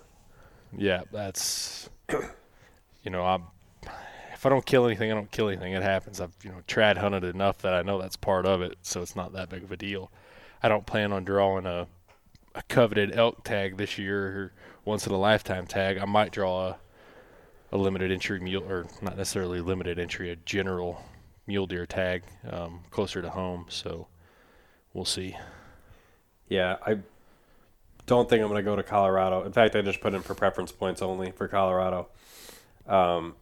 Yeah, that's you know, I'm if I don't kill anything, I don't kill anything. It happens. I've you know trad hunted enough that I know that's part of it, so it's not that big of a deal. I don't plan on drawing a a coveted elk tag this year or once in a lifetime tag. I might draw a a limited entry mule or not necessarily limited entry, a general mule deer tag um, closer to home. So we'll see. Yeah, I don't think I'm going to go to Colorado. In fact, I just put in for preference points only for Colorado. Um,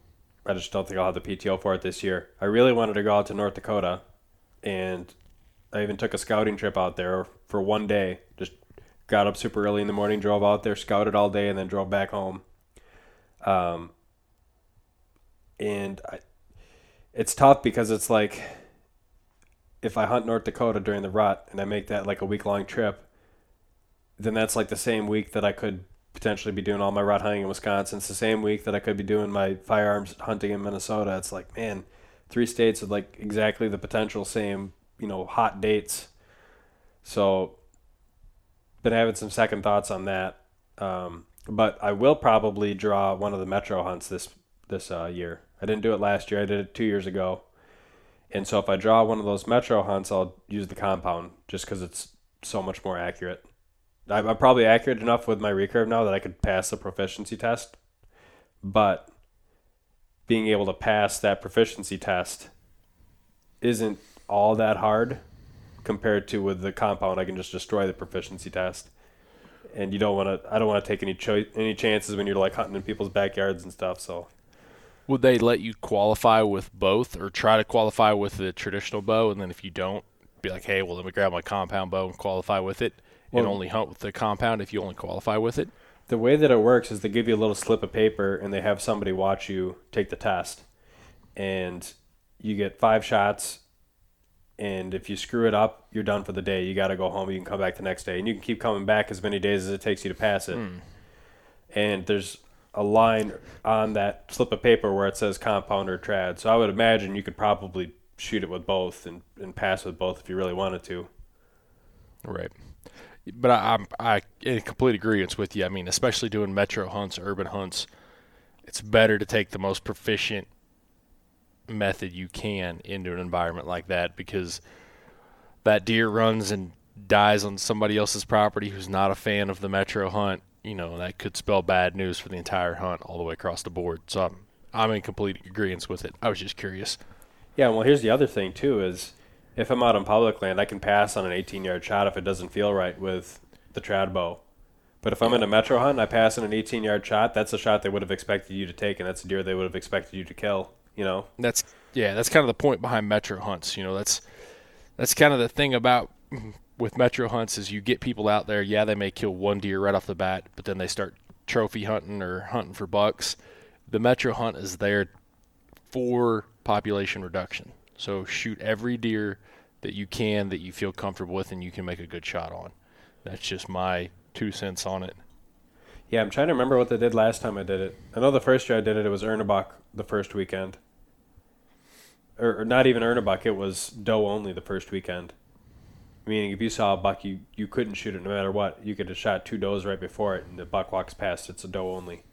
I just don't think I'll have the PTO for it this year. I really wanted to go out to North Dakota, and I even took a scouting trip out there for one day. Just got up super early in the morning, drove out there, scouted all day, and then drove back home. Um, and I, it's tough because it's like if I hunt North Dakota during the rut and I make that like a week long trip, then that's like the same week that I could potentially be doing all my rut hunting in Wisconsin. It's the same week that I could be doing my firearms hunting in Minnesota. It's like, man, three states with like exactly the potential same, you know, hot dates. So, been having some second thoughts on that. Um, but I will probably draw one of the metro hunts this this uh, year. I didn't do it last year. I did it two years ago. And so if I draw one of those metro hunts, I'll use the compound just because it's so much more accurate. I'm probably accurate enough with my recurve now that I could pass the proficiency test. But being able to pass that proficiency test isn't all that hard compared to with the compound. I can just destroy the proficiency test. And you don't want to. I don't want to take any cho- any chances when you're like hunting in people's backyards and stuff. So Would they let you qualify with both, or try to qualify with the traditional bow, and then if you don't, be like, hey, well, let me grab my compound bow and qualify with it, and only hunt with the compound if you only qualify with it? The way that it works is they give you a little slip of paper and they have somebody watch you take the test. And you get five shots. And if you screw it up, you're done for the day. You got to go home. You can come back the next day. And you can keep coming back as many days as it takes you to pass it. Hmm. And there's a line on that slip of paper where it says compound or trad. So I would imagine you could probably shoot it with both and, and pass with both if you really wanted to. Right. But I, I'm I in complete agreement with you. I mean, especially doing metro hunts, urban hunts, it's better to take the most proficient method you can into an environment like that because that deer runs and dies on somebody else's property who's not a fan of the metro hunt, you know, that could spell bad news for the entire hunt all the way across the board. So I'm, I'm in complete agreement with it. I was just curious. Yeah, well, here's the other thing too is if I'm out on public land, I can pass on an 18 yard shot if it doesn't feel right with the trad bow. But if I'm in a metro hunt and I pass on an 18 yard shot, that's a shot they would have expected you to take, and that's a deer they would have expected you to kill. You know. That's yeah. That's kind of the point behind metro hunts. You know, that's that's kind of the thing about with metro hunts is you get people out there. Yeah, they may kill one deer right off the bat, but then they start trophy hunting or hunting for bucks. The metro hunt is there for population reduction. So shoot every deer that you can that you feel comfortable with and you can make a good shot on. That's just my two cents on it. Yeah, I'm trying to remember what they did last time I did it. I know the first year I did it, it was earn a buck the first weekend. Or, or not even earn a buck, it was doe only the first weekend. Meaning, if you saw a buck, you, you couldn't shoot it no matter what. You could have shot two does right before it, and the buck walks past, it's a doe only.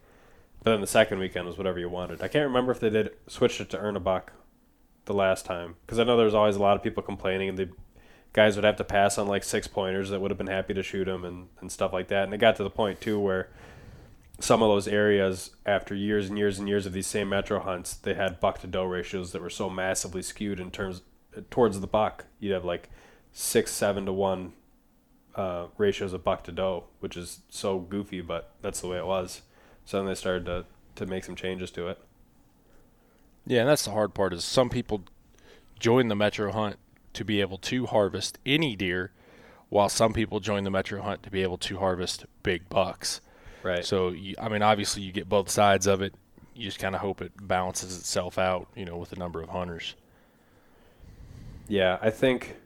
But then the second weekend was whatever you wanted. I can't remember if they did switched it to earn a buck the last time because I know there was always a lot of people complaining, and the guys would have to pass on like six pointers that would have been happy to shoot them and, and stuff like that. And it got to the point too where some of those areas, after years and years and years of these same metro hunts, they had buck to doe ratios that were so massively skewed in terms towards the buck. You'd have like six, seven to one uh, ratios of buck to doe, which is so goofy, but that's the way it was. So then they started to to make some changes to it. Yeah, and that's the hard part is some people join the metro hunt to be able to harvest any deer, while some people join the metro hunt to be able to harvest big bucks. Right. So, you, I mean, obviously, you get both sides of it. You just kind of hope it balances itself out, you know, with the number of hunters. Yeah, I think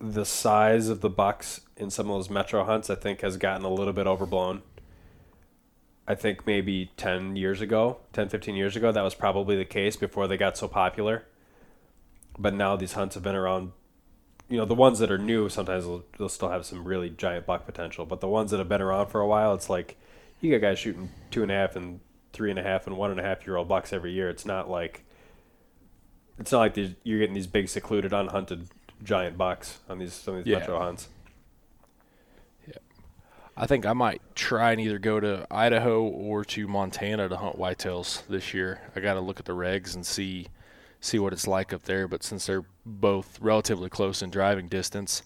the size of the bucks in some of those metro hunts, I think, has gotten a little bit overblown. I think maybe 10 years ago, 10, 15 years ago, that was probably the case before they got so popular. But now these hunts have been around you know the ones that are new sometimes they'll, they'll, still have some really giant buck potential but the ones that have been around for a while it's like you got guys shooting two and a half and three and a half and one and a half year old bucks every year it's not like it's not like these, you're getting these big secluded unhunted giant bucks on these some of these yeah. metro hunts yeah i think i might try and either go to idaho or to montana to hunt whitetails this year i got to look at the regs and see see what it's like up there. But since they're both relatively close in driving distance,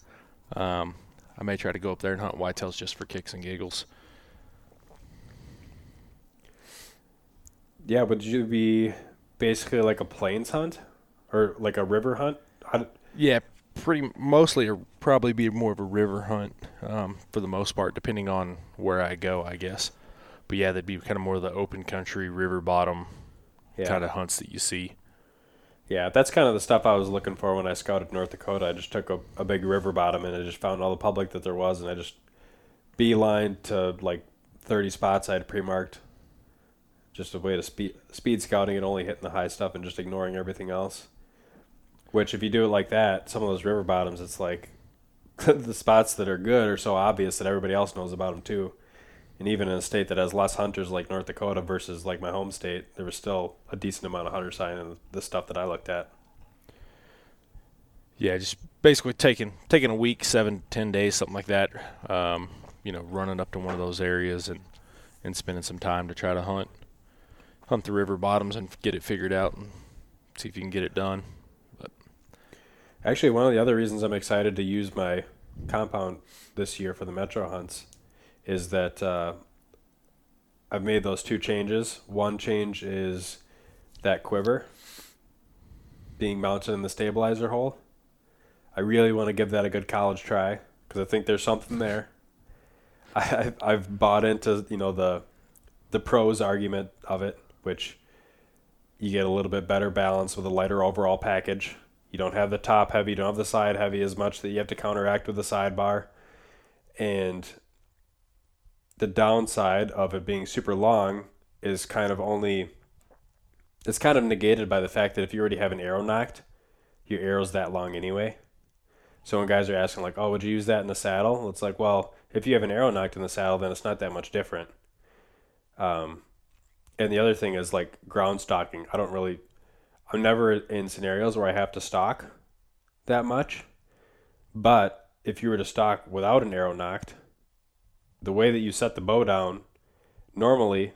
um, I may try to go up there and hunt whitetails just for kicks and giggles. Yeah, would you be basically like a plains hunt or like a river hunt? yeah, pretty mostly or probably be more of a river hunt um, for the most part, depending on where I go, I guess. But yeah, that'd be kind of more of the open country, river bottom yeah. kind of hunts that you see. Yeah, that's kind of the stuff I was looking for when I scouted North Dakota. I just took a, a big river bottom and I just found all the public that there was, and I just beeline to like 30 spots I had pre-marked. Just a way to speed speed scouting and only hitting the high stuff and just ignoring everything else. Which, if you do it like that, some of those river bottoms, it's like *laughs* the spots that are good are so obvious that everybody else knows about them too and even in a state that has less hunters like North Dakota versus like my home state, there was still a decent amount of hunter sign in the stuff that I looked at. Yeah, just basically taking taking a week, seven, ten days, something like that. Um, you know, running up to one of those areas and and spending some time to try to hunt hunt the river bottoms and get it figured out and see if you can get it done. Actually, one of the other reasons I'm excited to use my compound this year for the metro hunts is that uh, I've made those two changes. One change is that quiver being mounted in the stabilizer hole. I really want to give that a good college try because I think there's something there. *laughs* I, I've bought into you know the the pros argument of it, which you get a little bit better balance with a lighter overall package. You don't have the top heavy, you don't have the side heavy as much that you have to counteract with the sidebar. And the downside of it being super long is kind of only it's kind of negated by the fact that if you already have an arrow nocked, your arrow's that long anyway. So when guys are asking like, "Oh, would you use that in the saddle?" It's like, well, if you have an arrow nocked in the saddle, then it's not that much different. Um, and the other thing is like ground stalking. I don't really, I'm never in scenarios where I have to stock that much. But if you were to stock without an arrow nocked, the way that you set the bow down, normally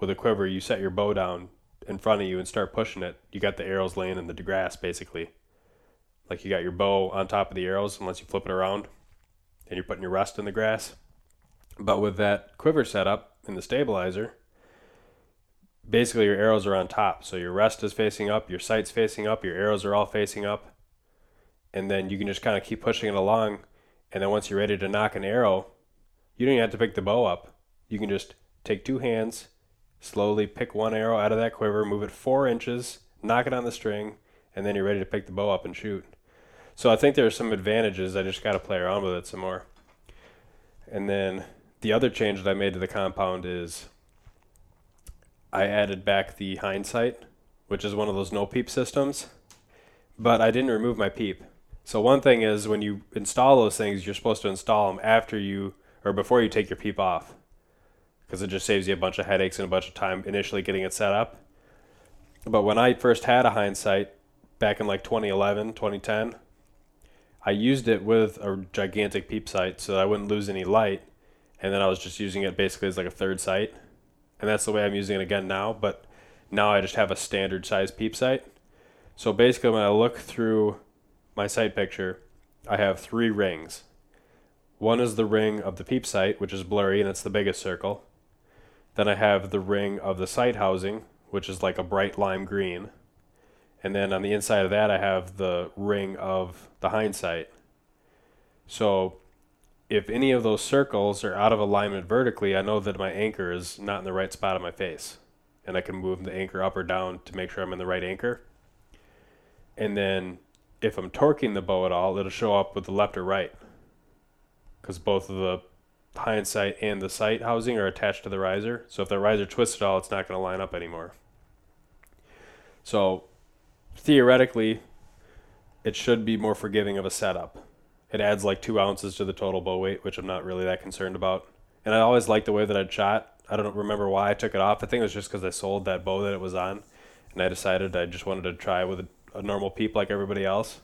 with a quiver, you set your bow down in front of you and start pushing it. You got the arrows laying in the grass basically. Like you got your bow on top of the arrows unless you flip it around and you're putting your rest in the grass. But with that quiver setup and the stabilizer, basically your arrows are on top. So your rest is facing up, your sight's facing up, your arrows are all facing up. And then you can just kind of keep pushing it along. And then once you're ready to nock an arrow, you don't even have to pick the bow up. You can just take two hands, slowly pick one arrow out of that quiver, move it four inches, nock it on the string, and then you're ready to pick the bow up and shoot. So I think there are some advantages. I just got to play around with it some more. And then the other change that I made to the compound is I added back the hindsight, which is one of those no peep systems, but I didn't remove my peep. So one thing is when you install those things, you're supposed to install them after you or before you take your peep off, because it just saves you a bunch of headaches and a bunch of time initially getting it set up. But when I first had a hindsight back in like 2011, 2010, I used it with a gigantic peep sight so that I wouldn't lose any light, and then I was just using it basically as like a third sight and that's the way I'm using it again now. But now I just have a standard size peep sight. So basically, when I look through my sight picture, I have three rings. One is the ring of the peep sight, which is blurry and it's the biggest circle. Then I have the ring of the sight housing, which is like a bright lime green. And then on the inside of that, I have the ring of the hindsight. So if any of those circles are out of alignment vertically, I know that my anchor is not in the right spot on my face. And I can move the anchor up or down to make sure I'm in the right anchor. And then if I'm torquing the bow at all, it'll show up with the left or right. Because both of the hindsight and the sight housing are attached to the riser. So if the riser twists at all, it's not going to line up anymore. So theoretically, it should be more forgiving of a setup it adds like two ounces to the total bow weight, which I'm not really that concerned about. And I always liked the way that I'd shot. I don't remember why I took it off. I think it was just because I sold that bow that it was on, and I decided I just wanted to try with a, a normal peep like everybody else.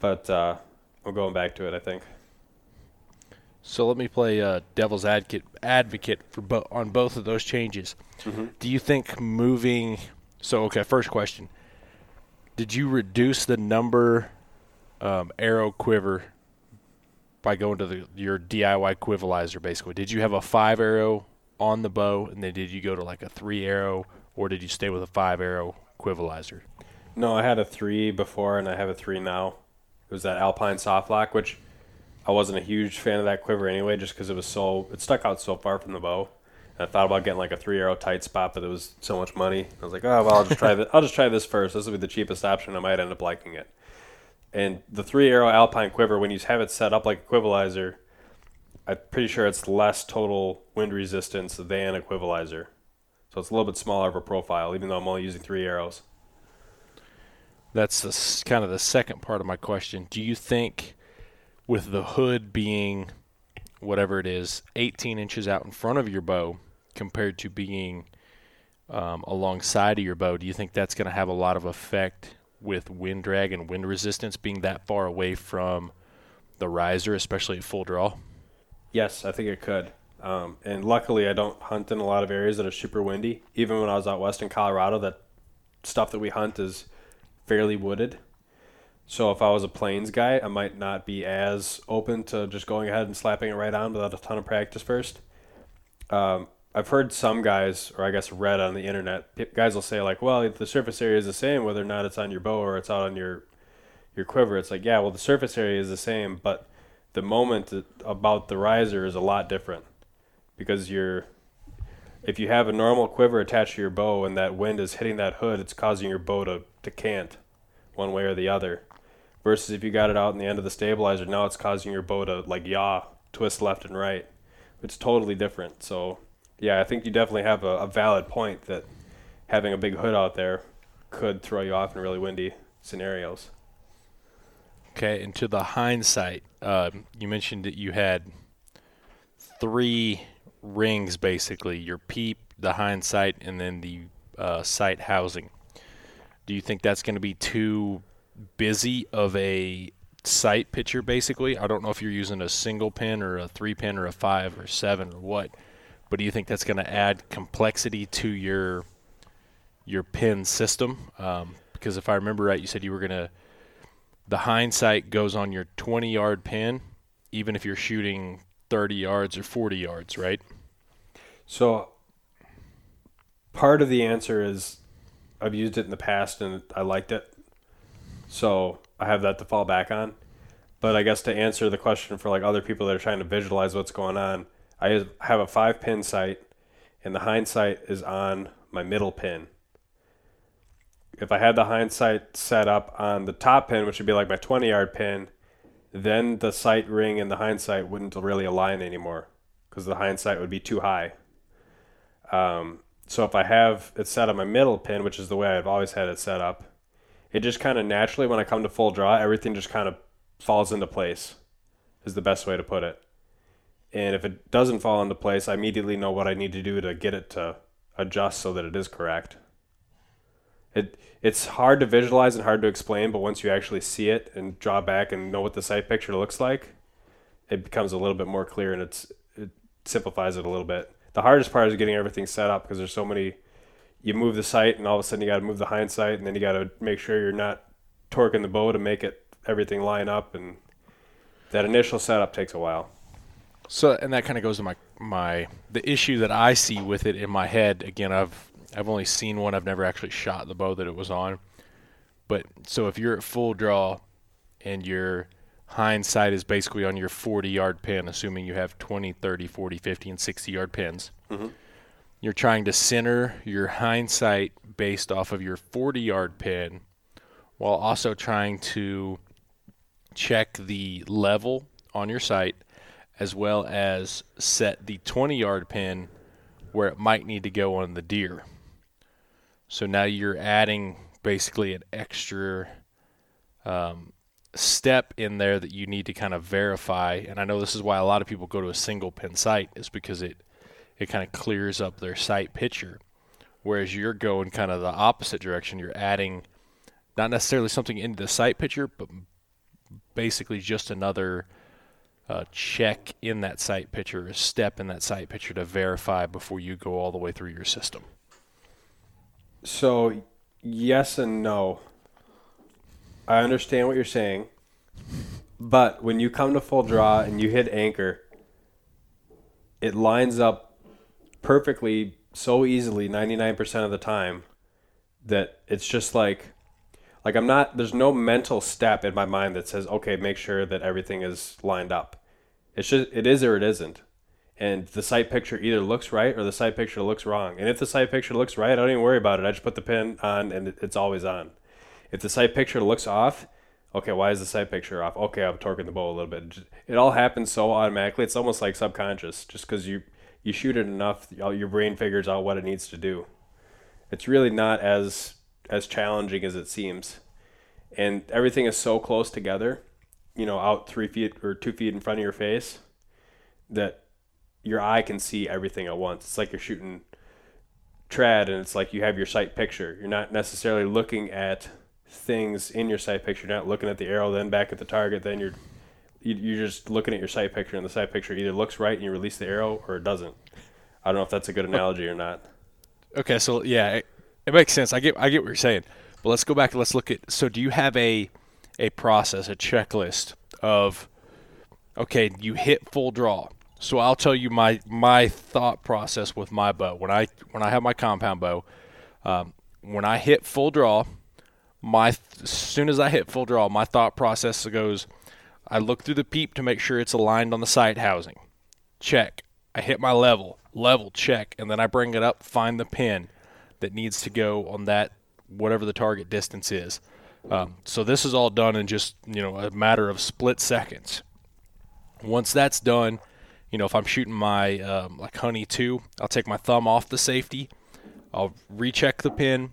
But uh, I'm going back to it. I think. So let me play uh, devil's advocate advocate for bo- on both of those changes. Mm-hmm. Do you think moving? So okay, first question: Did you reduce the number um, arrow quiver by going to the your DIY quivalizer basically. Did you have a five arrow on the bow, and then did you go to like a three arrow, or did you stay with a five arrow quivalizer? No, I had a three before, and I have a three now. It was that Alpine Softloc, which I wasn't a huge fan of that quiver anyway, just because it was so it stuck out so far from the bow. And I thought about getting like a three arrow tight spot, but it was so much money. I was like, oh well, I'll just try *laughs* this. I'll just try this first. This will be the cheapest option. I might end up liking it. And the three arrow Alpine quiver, when you have it set up like a I'm pretty sure it's less total wind resistance than a quivalizer. So it's a little bit smaller of a profile, even though I'm only using three arrows. That's kind of the second part of my question. Do you think, with the hood being whatever it is, 18 inches out in front of your bow compared to being um, alongside of your bow, do you think that's going to have a lot of effect with wind drag and wind resistance being that far away from the riser, especially at full draw? Yes, I think it could. Um, and luckily, I don't hunt in a lot of areas that are super windy. Even when I was out west in Colorado, that stuff that we hunt is fairly wooded. So if I was a plains guy, I might not be as open to just going ahead and slapping it right on without a ton of practice first. Um, I've heard some guys, or I guess read on the internet, guys will say like, "Well, the surface area is the same whether or not it's on your bow or it's out on your your quiver." It's like, yeah, well, the surface area is the same, but the moment about the riser is a lot different because you're if you have a normal quiver attached to your bow and that wind is hitting that hood, it's causing your bow to, to cant one way or the other. Versus if you got it out in the end of the stabilizer, now it's causing your bow to like yaw, twist left and right it's totally different. So, yeah, I think you definitely have a, a valid point that having a big hood out there could throw you off in really windy scenarios. Okay, and to the hindsight, uh, you mentioned that you had three rings basically your peep, the hindsight, and then the uh, sight housing. Do you think that's going to be too busy of a sight picture basically? I don't know if you're using a single pin or a three pin or a five or seven or what, but do you think that's going to add complexity to your your pin system? Um, because if I remember right, you said you were going to the hindsight goes on your 20 yard pin, even if you're shooting 30 yards or 40 yards, right? So part of the answer is I've used it in the past and I liked it. So I have that to fall back on. But I guess to answer the question for like other people that are trying to visualize what's going on, I have a five pin sight and the hindsight is on my middle pin if I had the hindsight set up on the top pin, which would be like my 20 yard pin, then the sight ring and the hindsight wouldn't really align anymore because the hindsight would be too high. Um, so if I have it set on my middle pin, which is the way I've always had it set up, it just kind of naturally, when I come to full draw, everything just kind of falls into place, is the best way to put it. And if it doesn't fall into place, I immediately know what I need to do to get it to adjust so that it is correct. It it's hard to visualize and hard to explain, but once you actually see it and draw back and know what the sight picture looks like, it becomes a little bit more clear and it's it simplifies it a little bit. The hardest part is getting everything set up because there's so many. You move the sight and all of a sudden you got to move the hindsight and then you got to make sure you're not torquing the bow to make it everything line up and that initial setup takes a while. So and that kind of goes to my my the issue that I see with it in my head. Again, I've I've only seen one. I've never actually shot the bow that it was on. But so if you're at full draw and your hindsight is basically on your 40 yard pin, assuming you have 20, 30, 40, 50, and 60 yard pins, mm-hmm. you're trying to center your hindsight based off of your 40 yard pin while also trying to check the level on your sight as well as set the 20 yard pin where it might need to go on the deer. So now you're adding basically an extra um, step in there that you need to kind of verify. And I know this is why a lot of people go to a single pin sight is because it it kind of clears up their sight picture. Whereas you're going kind of the opposite direction. You're adding not necessarily something into the sight picture, but basically just another uh, check in that sight picture, a step in that sight picture to verify before you go all the way through your system. So, yes and no. I understand what you're saying, but when you come to full draw and you hit anchor, it lines up perfectly so easily 99% of the time that it's just like like I'm not there's no mental step in my mind that says okay make sure that everything is lined up. It's just it is or it isn't and the sight picture either looks right or the sight picture looks wrong. And if the sight picture looks right, I don't even worry about it. I just put the pin on and it's always on. If the sight picture looks off, okay, why is the sight picture off? Okay, I'm torquing the bow a little bit. It all happens so automatically. It's almost like subconscious, just because you you shoot it enough, your brain figures out what it needs to do. It's really not as as challenging as it seems, and everything is so close together. You know, out three feet or two feet in front of your face, that your eye can see everything at once. It's like you're shooting trad and it's like you have your sight picture. You're not necessarily looking at things in your sight picture. You're not looking at the arrow, then back at the target. Then you're you're just looking at your sight picture, and the sight picture either looks right and you release the arrow, or it doesn't. I don't know if that's a good analogy or not. Okay, so yeah, it, it makes sense. I get I get what you're saying. But let's go back and let's look at. So, do you have a a process, a checklist of okay, you hit full draw so I'll tell you my my thought process with my bow when I when I have my compound bow. Um, when I hit full draw, my as soon as I hit full draw, my thought process goes. I look through the peep to make sure it's aligned on the sight housing. Check. I hit my level. Level check, and then I bring it up, find the pin that needs to go on that whatever the target distance is. Um, so this is all done in just you know a matter of split seconds. Once that's done, you know, if I'm shooting my um, like honey two, I'll take my thumb off the safety, I'll recheck the pin,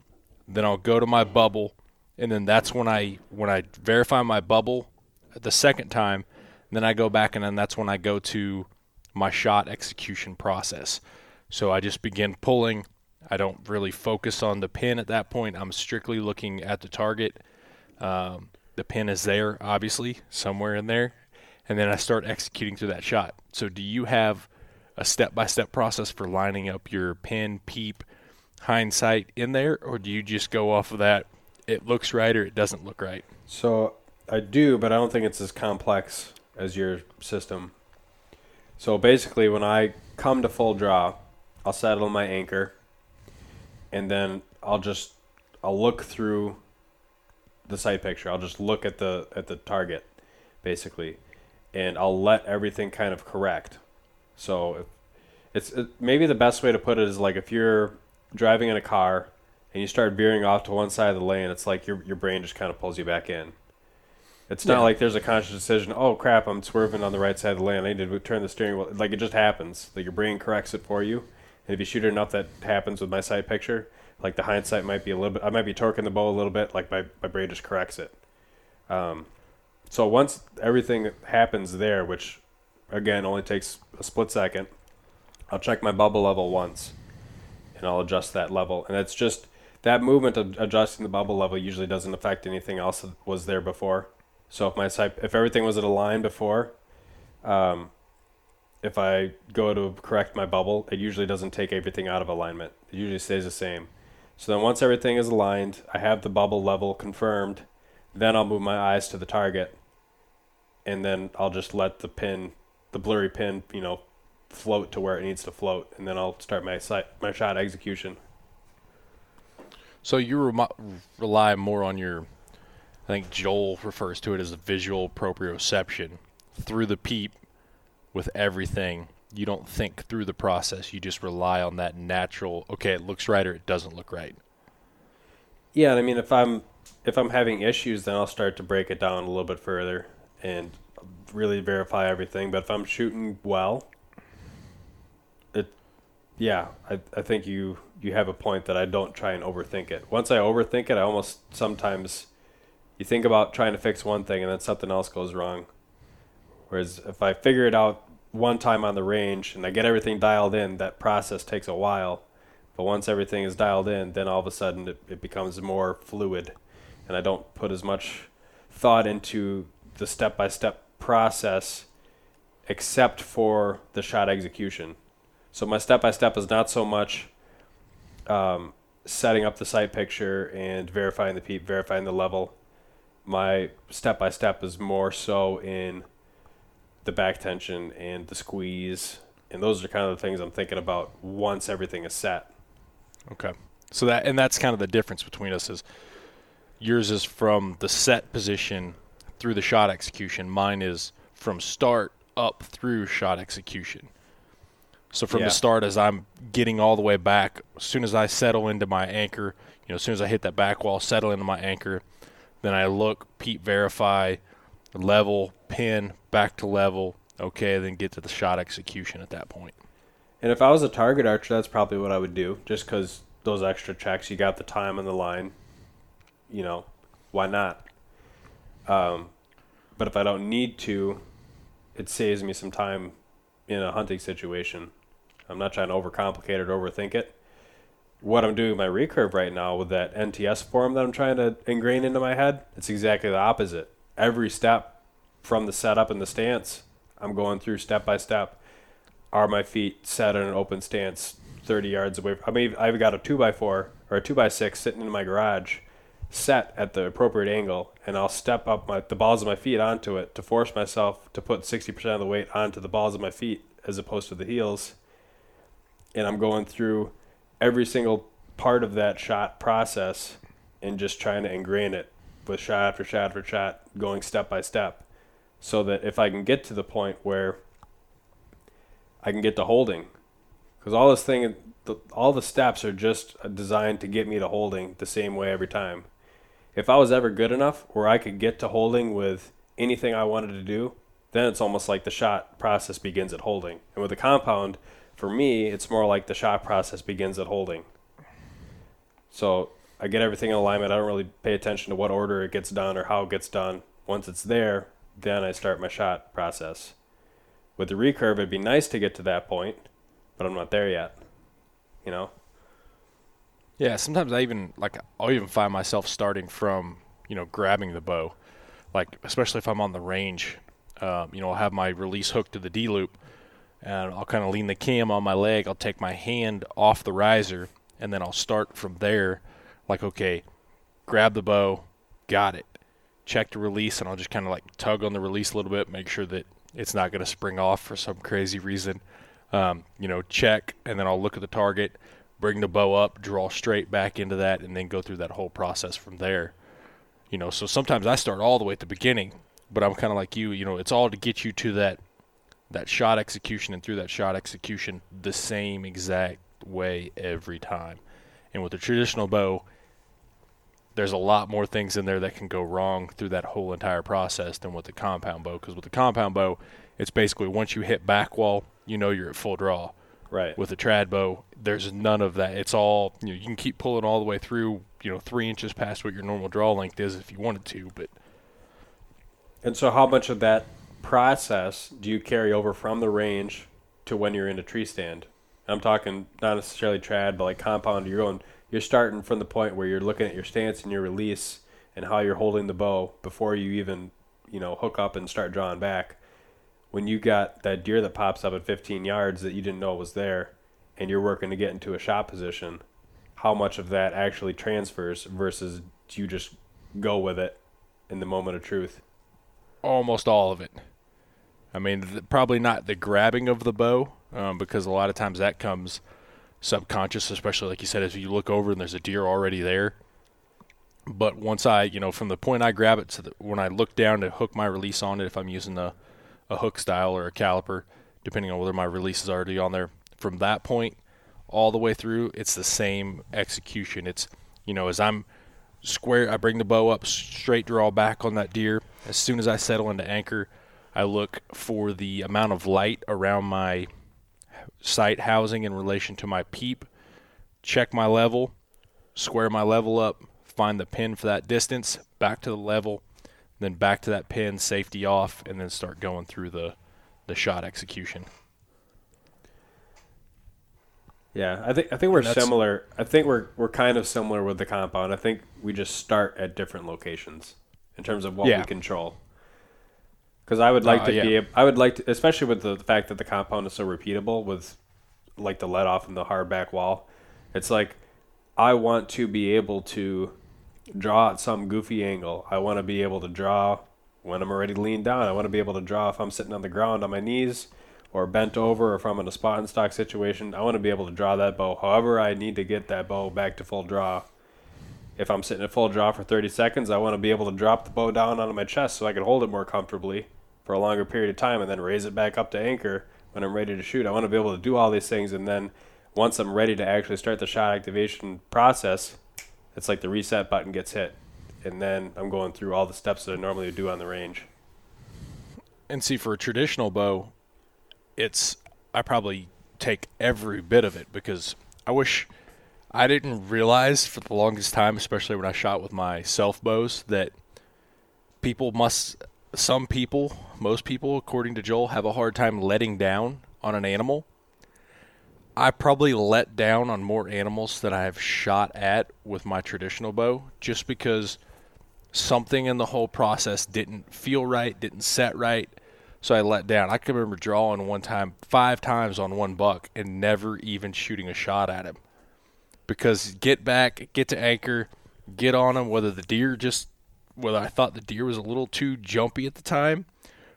then I'll go to my bubble, and then that's when I when I verify my bubble the second time, then I go back and then that's when I go to my shot execution process. So I just begin pulling. I don't really focus on the pin at that point. I'm strictly looking at the target. Um, the pin is there, obviously, somewhere in there and then I start executing through that shot. So, do you have a step by step process for lining up your pin, peep, hindsight in there, or do you just go off of that? It looks right or it doesn't look right. So I do, but I don't think it's as complex as your system. So basically, when I come to full draw, I'll settle my anchor, and then I'll just I'll look through the sight picture. I'll just look at the at the target, basically, and I'll let everything kind of correct. So if it's it, maybe the best way to put it is like if you're driving in a car and you start veering off to one side of the lane, it's like your your brain just kind of pulls you back in. It's not yeah. like there's a conscious decision. Oh crap! I'm swerving on the right side of the lane. I need to turn the steering wheel. Like it just happens. Like your brain corrects it for you. And if you shoot it enough, that happens with my sight picture. Like the hindsight might be a little bit. I might be torquing the bow a little bit. Like my my brain just corrects it. Um, so once everything happens there, which again only takes a split second, I'll check my bubble level once, and I'll adjust that level. And it's just that movement of adjusting the bubble level usually doesn't affect anything else that was there before. So if my sight, if everything was at a line before, um, if I go to correct my bubble, it usually doesn't take everything out of alignment. It usually stays the same. So then once everything is aligned, I have the bubble level confirmed, then I'll move my eyes to the target and then I'll just let the pin, the blurry pin, you know, float to where it needs to float, and then I'll start my sight, my shot execution. So you rem- rely more on your, I think Joel refers to it as visual proprioception through the peep with everything. You don't think through the process. You just rely on that natural. Okay, it looks right or it doesn't look right. Yeah, I mean, if I'm if I'm having issues, then I'll start to break it down a little bit further and really verify everything. But if I'm shooting well, it, yeah, I, I think you you have a point that I don't try and overthink it. Once I overthink it, I almost sometimes you think about trying to fix one thing and then something else goes wrong. Whereas if I figure it out one time on the range and I get everything dialed in, that process takes a while. But once everything is dialed in, then all of a sudden it, it becomes more fluid. And I don't put as much thought into the step by step process except for the shot execution. So my step by step is not so much um, setting up the sight picture and verifying the peep, verifying the level. My step by step is more so in the back tension and the squeeze, and those are kind of the things I'm thinking about once everything is set. Okay. So that and that's kind of the difference between us is yours is from the set position through the shot execution. Mine is from start up through shot execution. So from yeah. the start, as I'm getting all the way back, as soon as I settle into my anchor, you know, as soon as I hit that back wall, settle into my anchor, then I look, peep, verify, level, pin, back to level. Okay, then get to the shot execution at that point. And if I was a target archer, that's probably what I would do, just because those extra checks, you got the time on the line. You know, why not? Um, but if I don't need to, it saves me some time in a hunting situation. I'm not trying to overcomplicate it or overthink it. What I'm doing with my recurve right now with that NTS form that I'm trying to ingrain into my head, it's exactly the opposite. Every step from the setup and the stance, I'm going through step by step. Are my feet set in an open stance 30 yards away? I mean, I've got a 2x4 or a 2x6 sitting in my garage set at the appropriate angle and I'll step up my the balls of my feet onto it to force myself to put 60% of the weight onto the balls of my feet as opposed to the heels. And I'm going through every single part of that shot process and just trying to ingrain it with shot after shot after shot, going step by step, so that if I can get to the point where I can get to holding, because all this thing, all the steps are just designed to get me to holding the same way every time if I was ever good enough where I could get to holding with anything I wanted to do, then it's almost like the shot process begins at holding. And with the compound, for me, it's more like the shot process begins at holding. So I get everything in alignment. I don't really pay attention to what order it gets done or how it gets done. Once it's there, then I start my shot process. With the recurve, it'd be nice to get to that point, but I'm not there yet. You know? Yeah, sometimes I even like I'll even find myself starting from you know grabbing the bow, like especially if I'm on the range. Um, you know, I'll have my release hook to the D loop, and I'll kind of lean the cam on my leg. I'll take my hand off the riser, and then I'll start from there. Like, okay, grab the bow, got it. Check the release, and I'll just kind of like tug on the release a little bit, make sure that it's not going to spring off for some crazy reason. Um, you know, check, and then I'll look at the target, bring the bow up, draw straight back into that, and then go through that whole process from there. You know, so sometimes I start all the way at the beginning, but I'm kind of like you. You know, it's all to get you to that that shot execution and through that shot execution the same exact way every time. And with the traditional bow, there's a lot more things in there that can go wrong through that whole entire process than with the compound bow. Because with the compound bow, it's basically once you hit back wall, you know you're at full draw. Right. With a trad bow, there's none of that. It's all you know. You can keep pulling all the way through, you know, three inches past what your normal draw length is if you wanted to. But and so, how much of that process do you carry over from the range to when you're in a tree stand? I'm talking not necessarily trad, but like compound. You're going, you're starting from the point where you're looking at your stance and your release and how you're holding the bow before you even, you know, hook up and start drawing back when you got that deer that pops up at 15 yards that you didn't know was there and you're working to get into a shot position, how much of that actually transfers versus do you just go with it in the moment of truth? Almost all of it. I mean, th- probably not the grabbing of the bow, um, because a lot of times that comes subconscious, especially like you said, as you look over and there's a deer already there. But once I, you know, from the point I grab it to the, when I look down to hook my release on it, if I'm using a, a hook style or a caliper, depending on whether my release is already on there. From that point all the way through, it's the same execution. It's, you know, as I'm square, I bring the bow up, straight draw back on that deer. As soon as I settle into anchor, I look for the amount of light around my sight housing in relation to my peep, check my level, square my level up, find the pin for that distance, back to the level, then back to that pin, safety off, and then start going through the the shot execution. Yeah, I think I think we're similar. I think we're we're kind of similar with the compound. I think we just start at different locations in terms of what yeah. we control. Because I would like uh, to yeah. be, I would like to, especially with the, the fact that the compound is so repeatable with, like the let off and the hard back wall. It's like I want to be able to draw at some goofy angle. I want to be able to draw when I'm already leaned down. I want to be able to draw if I'm sitting on the ground on my knees or bent over or if I'm in a spot and stock situation. I want to be able to draw that bow however I need to get that bow back to full draw. If I'm sitting at full draw for 30 seconds, I want to be able to drop the bow down onto my chest so I can hold it more comfortably for a longer period of time and then raise it back up to anchor when I'm ready to shoot. I want to be able to do all these things and then once I'm ready to actually start the shot activation process, it's like the reset button gets hit, and then I'm going through all the steps that I normally do on the range. And see, for a traditional bow, it's I probably take every bit of it because I wish I didn't realize for the longest time, especially when I shot with my self bows, that people must, some people, most people, according to Joel, have a hard time letting down on an animal I probably let down on more animals than I have shot at with my traditional bow just because something in the whole process didn't feel right, didn't set right. So I let down. I can remember drawing one time, five times on one buck, and never even shooting a shot at him. Because get back, get to anchor, get on him, whether the deer just, whether I thought the deer was a little too jumpy at the time,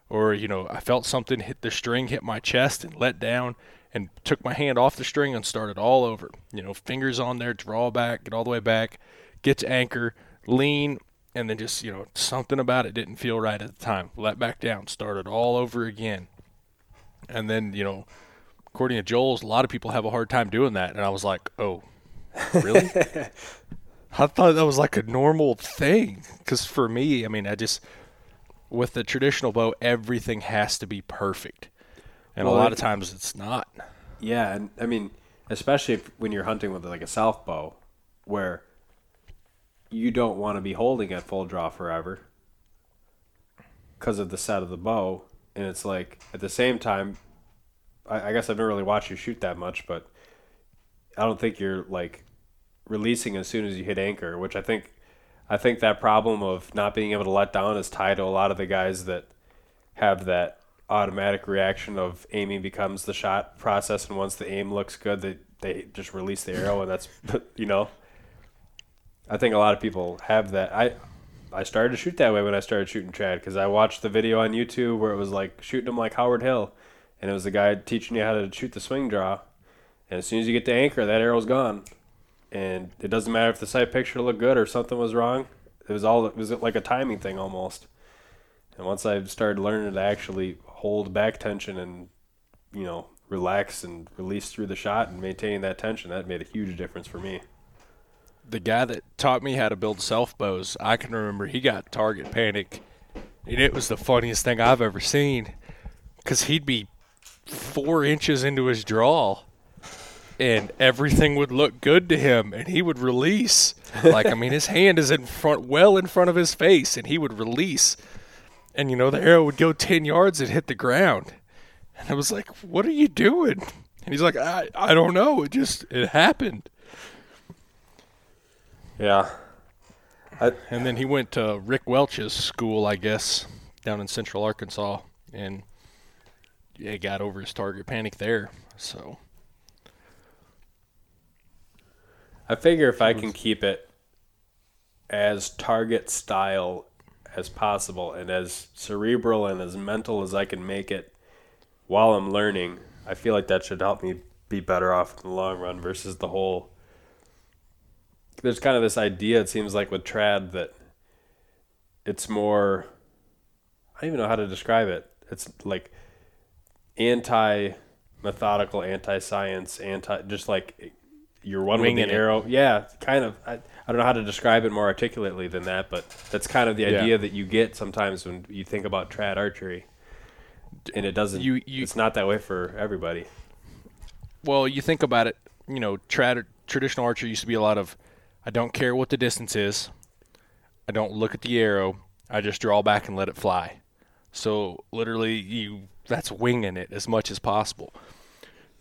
or, you know, I felt something hit the string, hit my chest, and let down and took my hand off the string and started all over. You know, fingers on there, draw back, get all the way back, get to anchor, lean, and then just, you know, something about it didn't feel right at the time. Let back down, started all over again. And then, you know, according to Joel's, a lot of people have a hard time doing that. And I was like, oh, really? *laughs* I thought that was like a normal thing. Because for me, I mean, I just, with the traditional bow, everything has to be perfect, and well, a lot of times it's not. Yeah, and I mean, especially if, when you're hunting with like a self bow, where you don't want to be holding at full draw forever because of the set of the bow, and it's like at the same time, I, I guess I've never really watched you shoot that much, but I don't think you're like releasing as soon as you hit anchor, which I think I think that problem of not being able to let down is tied to a lot of the guys that have that automatic reaction of aiming becomes the shot process, and once the aim looks good, they they just release the arrow, and that's *laughs* you know. I think a lot of people have that. I I started to shoot that way when I started shooting trad because I watched the video on YouTube where it was like shooting them like Howard Hill, and it was the guy teaching you how to shoot the swing draw, and as soon as you get to anchor, that arrow's gone, and it doesn't matter if the sight picture looked good or something was wrong. It was all it was like a timing thing almost. And once I started learning to actually hold back tension and you know relax and release through the shot and maintain that tension, that made a huge difference for me the guy that taught me how to build self bows, I can remember he got target panic, and it was the funniest thing I've ever seen, because he'd be four inches into his draw, and everything would look good to him, and he would release. Like I mean, his *laughs* hand is in front, well in front of his face, and he would release, and you know the arrow would go ten yards and hit the ground, and I was like, "What are you doing?" And he's like, "I I don't know. It just it happened." Yeah. I, and then he went to Rick Welch's school, I guess, down in Central Arkansas, and he got over his target panic there. So I figure if I can keep it as target style as possible and as cerebral and as mental as I can make it while I'm learning, I feel like that should help me be better off in the long run versus the whole there's kind of this idea it seems like with trad that it's more I don't even know how to describe it. It's like anti methodical, anti science, anti just like you're one Winging the arrow. Yeah, kind of. I, I don't know how to describe it more articulately than that, but that's kind of the idea yeah. that you get sometimes when you think about trad archery. And it doesn't. You, you, it's not that way for everybody. Well, you think about it. You know, trad traditional archery used to be a lot of I don't care what the distance is. I don't look at the arrow. I just draw back and let it fly. So literally, you that's winging it as much as possible.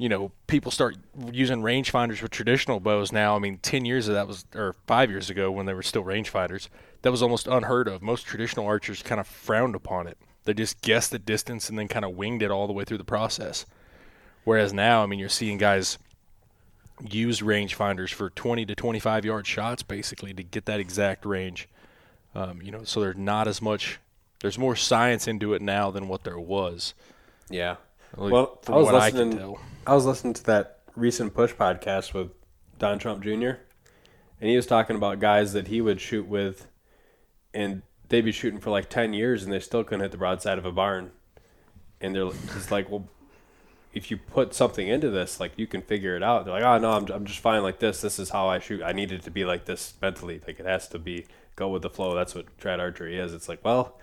You know, people start using rangefinders with traditional bows now. I mean, ten years of that was, or five years ago when they were still rangefinders, that was almost unheard of. Most traditional archers kind of frowned upon it. They just guessed the distance and then kind of winged it all the way through the process. Whereas now, I mean, you're seeing guys use rangefinders for 20 to 25 yard shots basically to get that exact range. Um, you know, so there's not as much. There's more science into it now than what there was. Yeah. Well, I was listening. I, I was listening to that recent push podcast with Don Trump Jr. and he was talking about guys that he would shoot with, and they'd be shooting for like ten years and they still couldn't hit the broadside of a barn. And they're just like, well, if you put something into this, like you can figure it out. They're like, oh no, I'm I'm just fine like this. This is how I shoot. I need it to be like this mentally. Like it has to be go with the flow. That's what trad archery is. It's like, well,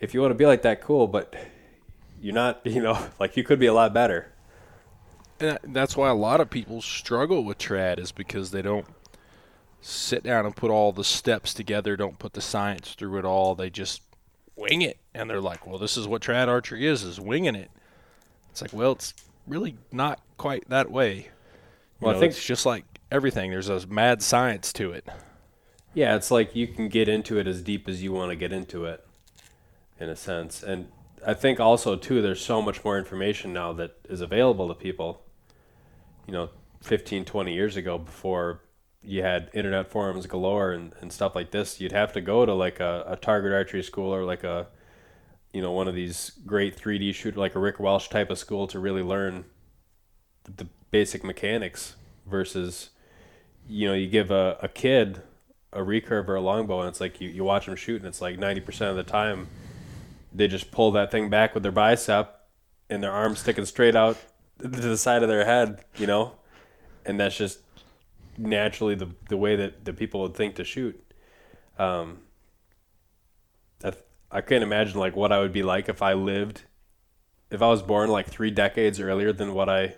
if you want to be like that, cool, but you're not. *laughs* You know, like you could be a lot better. And that's why a lot of people struggle with trad is because they don't sit down and put all the steps together. Don't put the science through it all. They just wing it, and they're like, well, this is what trad archery is: is winging it it's like, well, it's really not quite that way. well, know, I think it's just like everything. There's a mad science to it. Yeah, it's like you can get into it as deep as you want to get into it, in a sense. And I think also too, there's so much more information now that is available to people. You know, 15, 20 years ago, before you had internet forums galore and, and stuff like this, you'd have to go to like a, a target archery school or like a you know one of these great 3D shooter like a Rick Welch type of school to really learn the basic mechanics versus you know you give a, a kid a recurve or a longbow and it's like you, you watch them shoot and it's like 90% of the time they just pull that thing back with their bicep and their arm sticking straight out to the side of their head you know and that's just naturally the, the way that the people would think to shoot um, I can't imagine like what I would be like if I lived, if I was born like three decades earlier than what I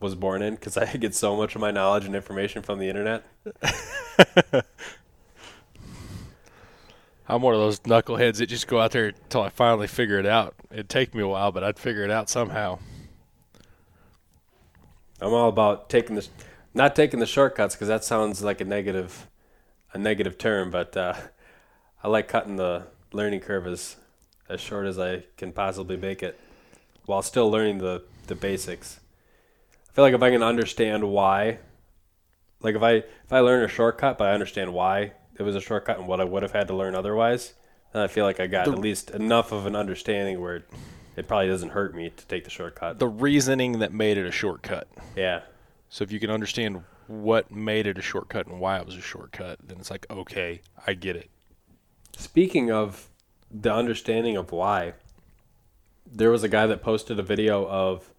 was born in, because *laughs* I get so much of my knowledge and information from the internet. *laughs* I'm one of those knuckleheads that just go out there until I finally figure it out. It'd take me a while, but I'd figure it out somehow. I'm all about taking the, not taking the shortcuts because that sounds like a negative, a negative term. But uh, I like cutting the learning curve as as short as I can possibly make it, while still learning the the basics. I feel like if I can understand why, like if I if I learn a shortcut but I understand why it was a shortcut and what I would have had to learn otherwise, then I feel like I got the, at least enough of an understanding where it, it probably doesn't hurt me to take the shortcut. The reasoning that made it a shortcut. Yeah. So if you can understand what made it a shortcut and why it was a shortcut, then it's like, okay, I get it. Speaking of the understanding of why, there was a guy that posted a video of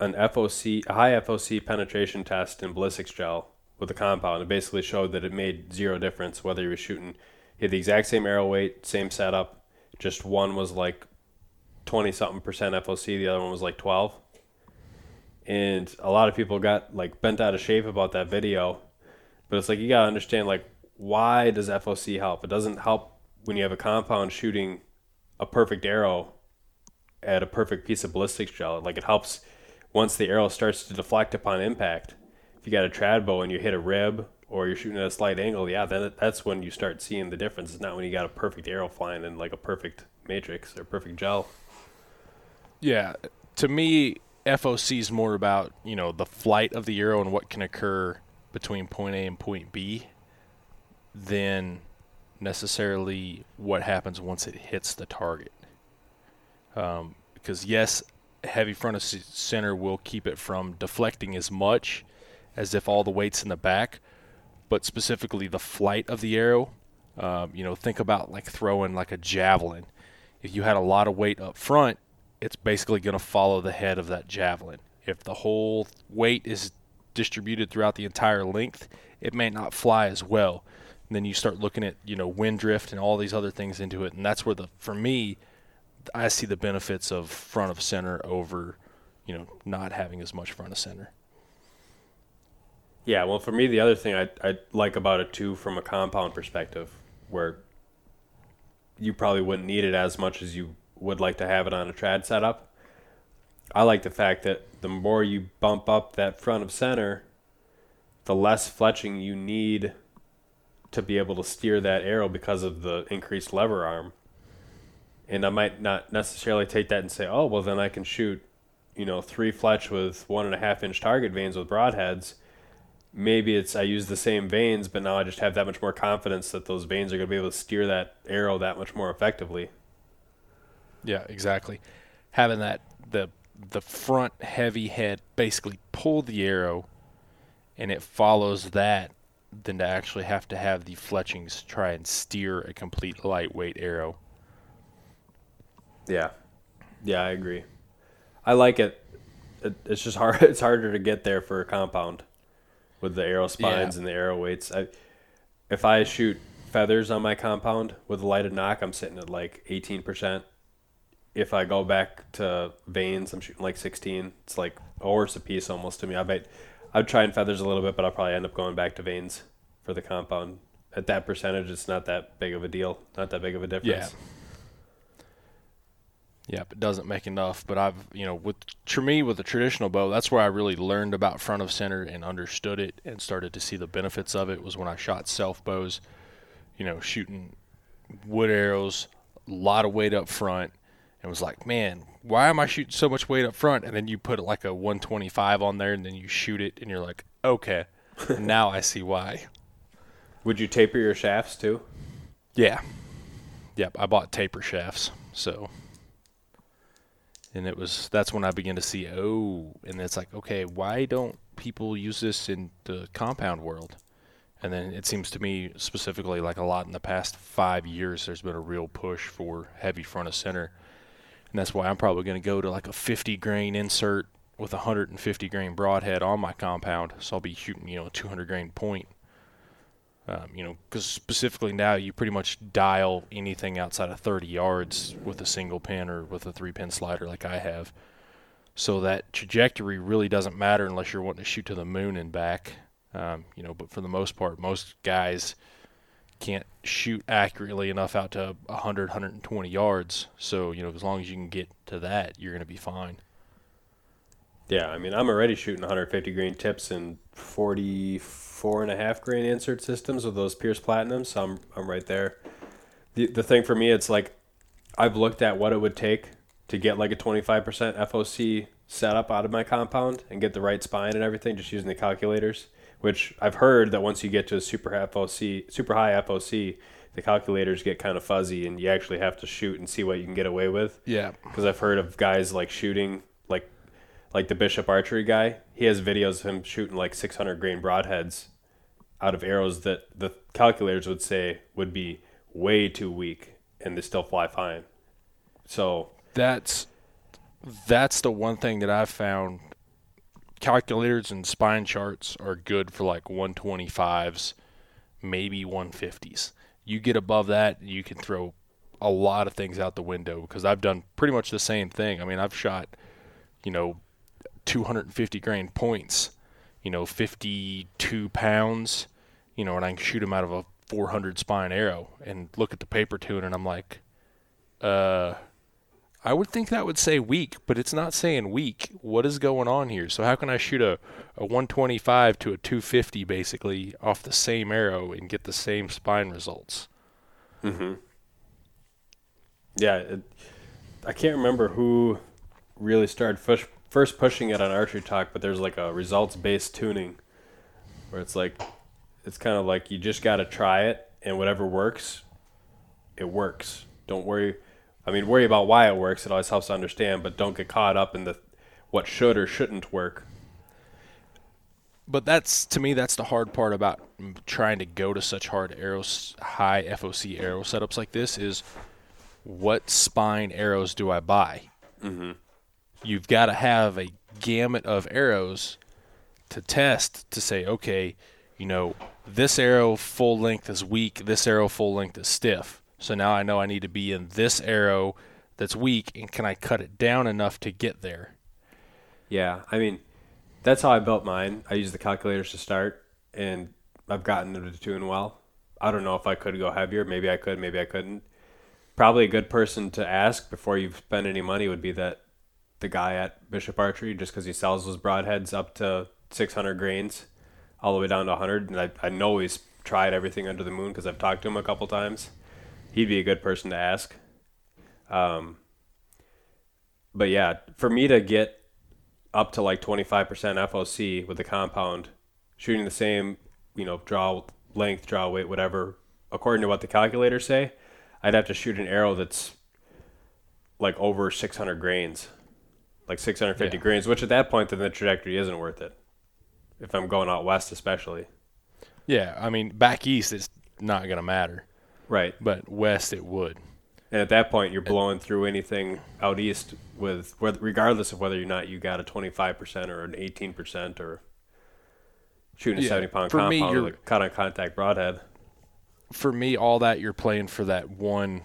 an FOC, a high FOC penetration test in ballistics gel with a compound. It basically showed that it made zero difference whether he was shooting. He had the exact same arrow weight, same setup. Just one was like twenty something percent FOC, the other one was like twelve. And a lot of people got like bent out of shape about that video, but it's like you gotta understand like why does FOC help? It doesn't help when you have a compound shooting a perfect arrow at a perfect piece of ballistics gel. Like it helps once the arrow starts to deflect upon impact if you got a trad bow and you hit a rib or you're shooting at a slight angle, yeah, then that's when you start seeing the difference. It's not when you got a perfect arrow flying in like a perfect matrix or perfect gel. Yeah, to me, FOC is more about you know the flight of the arrow and what can occur between point A and point B, than necessarily what happens once it hits the target. Um, because yes, heavy front of center will keep it from deflecting as much as if all the weight's in the back, but specifically the flight of the arrow. Um, you know, think about like throwing like a javelin. If you had a lot of weight up front, it's basically going to follow the head of that javelin. If the whole weight is distributed throughout the entire length, it may not fly as well. And then you start looking at you know wind drift and all these other things into it, and that's where the for me, I see the benefits of front of center over, you know, not having as much front of center. Yeah, well, for me, the other thing I I like about it too, from a compound perspective, where you probably wouldn't need it as much as you would like to have it on a trad setup. I like the fact that the more you bump up that front of center, the less fletching you need to be able to steer that arrow because of the increased lever arm. And I might not necessarily take that and say, oh, well, then I can shoot, you know, three fletch with one and a half inch target vanes with broadheads maybe it's I use the same vanes, but now I just have that much more confidence that those vanes are going to be able to steer that arrow that much more effectively. Yeah, exactly. Having that the the front heavy head basically pull the arrow, and it follows that, than to actually have to have the fletchings try and steer a complete lightweight arrow. Yeah, yeah, I agree. I like it. it it's just hard. *laughs* It's harder to get there for a compound with the arrow spines yeah. and the arrow weights. I, if I shoot feathers on my compound with a lighted nock, I'm sitting at like 18%. If I go back to vanes, I'm shooting like 16. It's like a horse a piece almost to me. I bet I'd try and feathers a little bit, but I'll probably end up going back to vanes for the compound. At that percentage, it's not that big of a deal. Not that big of a difference. Yeah. Yep, it doesn't make enough. But I've, you know, with for me with a traditional bow, that's where I really learned about front of center and understood it and started to see the benefits of it. Was when I shot self bows, you know, shooting wood arrows, a lot of weight up front, and was like, man, why am I shooting so much weight up front? And then you put like a 125 on there, and then you shoot it, and you're like, okay, *laughs* now I see why. Would you taper your shafts too? Yeah. Yep, I bought taper shafts, so and it was that's when I began to see oh, and it's like okay, why don't people use this in the compound world? And then it seems to me specifically like a lot in the past five years, there's been a real push for heavy front of center, and that's why I'm probably going to go to like a 50 grain insert with a 150 grain broadhead on my compound, so I'll be shooting you know a 200 grain point. Um, you know, because specifically now you pretty much dial anything outside of 30 yards with a single pin or with a three pin slider like I have. So that trajectory really doesn't matter unless you're wanting to shoot to the moon and back. Um, you know, but for the most part, most guys can't shoot accurately enough out to 100, 120 yards. So, you know, as long as you can get to that, you're going to be fine. Yeah, I mean, I'm already shooting 150 grain tips and 44 and a half grain insert systems with those Pierce Platinums, so I'm, I'm right there. The, the thing for me, it's like I've looked at what it would take to get like a 25% FOC setup out of my compound and get the right spine and everything just using the calculators, which I've heard that once you get to a super FOC, super high FOC, the calculators get kind of fuzzy and you actually have to shoot and see what you can get away with. Yeah. Because I've heard of guys like shooting like the Bishop archery guy. He has videos of him shooting like 600 grain broadheads out of arrows that the calculators would say would be way too weak and they still fly fine. So that's that's the one thing that I've found. Calculators and spine charts are good for like 125s, maybe 150s. You get above that, you can throw a lot of things out the window because I've done pretty much the same thing. I mean, I've shot, you know, 250 grain points, you know, 52 pounds, you know, and I can shoot them out of a 400 spine arrow and look at the paper tune and I'm like, uh, I would think that would say weak, but it's not saying weak. What is going on here? So how can I shoot a, a 125 to a 250 basically off the same arrow and get the same spine results? Mm-hmm. Yeah, it, I can't remember who really started push, first pushing it on Archery Talk, but there's like a results based tuning where it's like it's kind of like you just got to try it and whatever works, it works. Don't worry. I mean, worry about why it works. It always helps to understand, but don't get caught up in the what should or shouldn't work. But that's to me that's the hard part about trying to go to such hard arrows, high FOC arrow setups like this is what spine arrows do I buy? Mm-hmm. You've got to have a gamut of arrows to test to say, okay, you know, this arrow full length is weak, this arrow full length is stiff. So now I know I need to be in this arrow that's weak, and can I cut it down enough to get there? Yeah, I mean, that's how I built mine. I used the calculators to start, and I've gotten them to tune well. I don't know if I could go heavier. Maybe I could. Maybe I couldn't. Probably a good person to ask before you spend any money would be that the guy at Bishop Archery, just because he sells those broadheads up to 600 grains, all the way down to 100. And I, I know he's tried everything under the moon because I've talked to him a couple times. He'd be a good person to ask. Um, but yeah, for me to get up to like 25% FOC with the compound, shooting the same, you know, draw length, draw weight, whatever, according to what the calculators say, I'd have to shoot an arrow that's like over 600 grains, like 650 yeah. grains, which at that point, then the trajectory isn't worth it. If I'm going out west, especially. Yeah, I mean, back east, it's not going to matter. Right. But west, it would. And at that point, you're blowing through anything out east with, regardless of whether or not you got a 25% or an 18% or shooting a 70 pound compound me, with a cut on contact broadhead. For me, all that you're playing for that one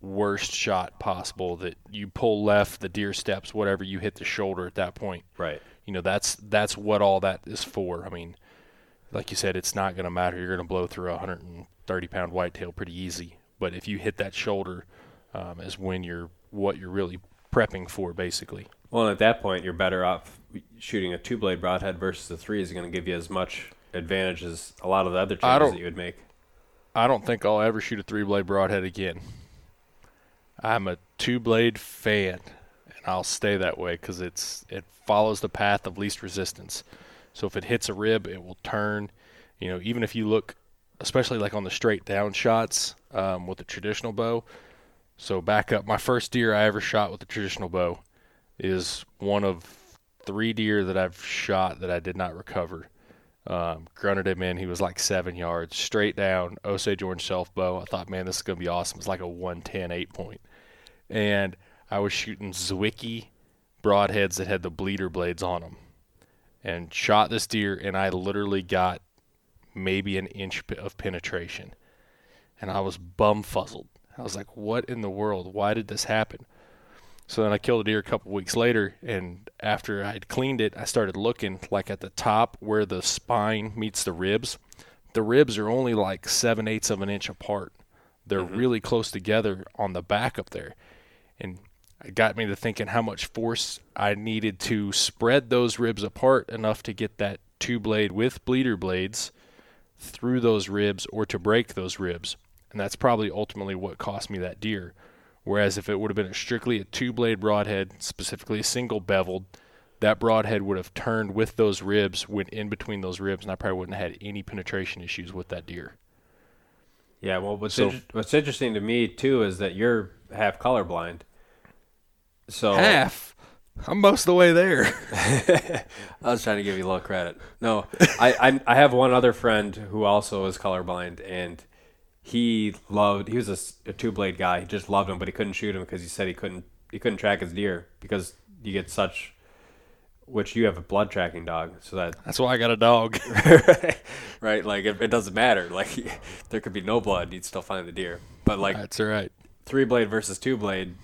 worst shot possible that you pull left, the deer steps, whatever, you hit the shoulder at that point. Right. You know, that's that's what all that is for. I mean, like you said, it's not going to matter. You're going to blow through a 130 pound whitetail pretty easy. But if you hit that shoulder, um, is when you're what you're really prepping for, basically. Well, at that point, you're better off shooting a two blade broadhead versus a three is going to give you as much advantage as a lot of the other changes that you would make. I don't think I'll ever shoot a three blade broadhead again. I'm a two blade fan, and I'll stay that way because it's it follows the path of least resistance. So if it hits a rib, it will turn. You know, even if you look, especially like on the straight down shots um, with the traditional bow. So back up, my first deer I ever shot with the traditional bow is one of three deer that I've shot that I did not recover. Um, grunted him in. He was like seven yards straight down. Osage orange self bow. I thought, man, this is gonna be awesome. It's like a 110 eight point and I was shooting Zwickey broadheads that had the bleeder blades on them, and shot this deer, and I literally got maybe an inch of penetration. And I was bumfuzzled. I was like, what in the world? Why did this happen? So then I killed a deer a couple weeks later, and after I had cleaned it, I started looking like at the top where the spine meets the ribs. The ribs are only like seven eighths of an inch apart. They're mm-hmm. really close together on the back up there. And it got me to thinking how much force I needed to spread those ribs apart enough to get that two blade with bleeder blades through those ribs or to break those ribs. And that's probably ultimately what cost me that deer. Whereas if it would have been a strictly a two blade broadhead, specifically a single beveled, that broadhead would have turned with those ribs, went in between those ribs, and I probably wouldn't have had any penetration issues with that deer. Yeah, well, what's so, inter- what's interesting to me too is that you're half colorblind. So half. I'm most of the way there. *laughs* I was trying to give you a little credit. No, I, I I have one other friend who also is colorblind, and he loved. He was a, a two blade guy. He just loved him, but he couldn't shoot him because he said he couldn't he couldn't track his deer because you get such. Which you have a blood tracking dog, so that that's why I got a dog. *laughs* right, like it, it doesn't matter. Like *laughs* there could be no blood, you'd still find the deer. But like that's right. Three blade versus two blade,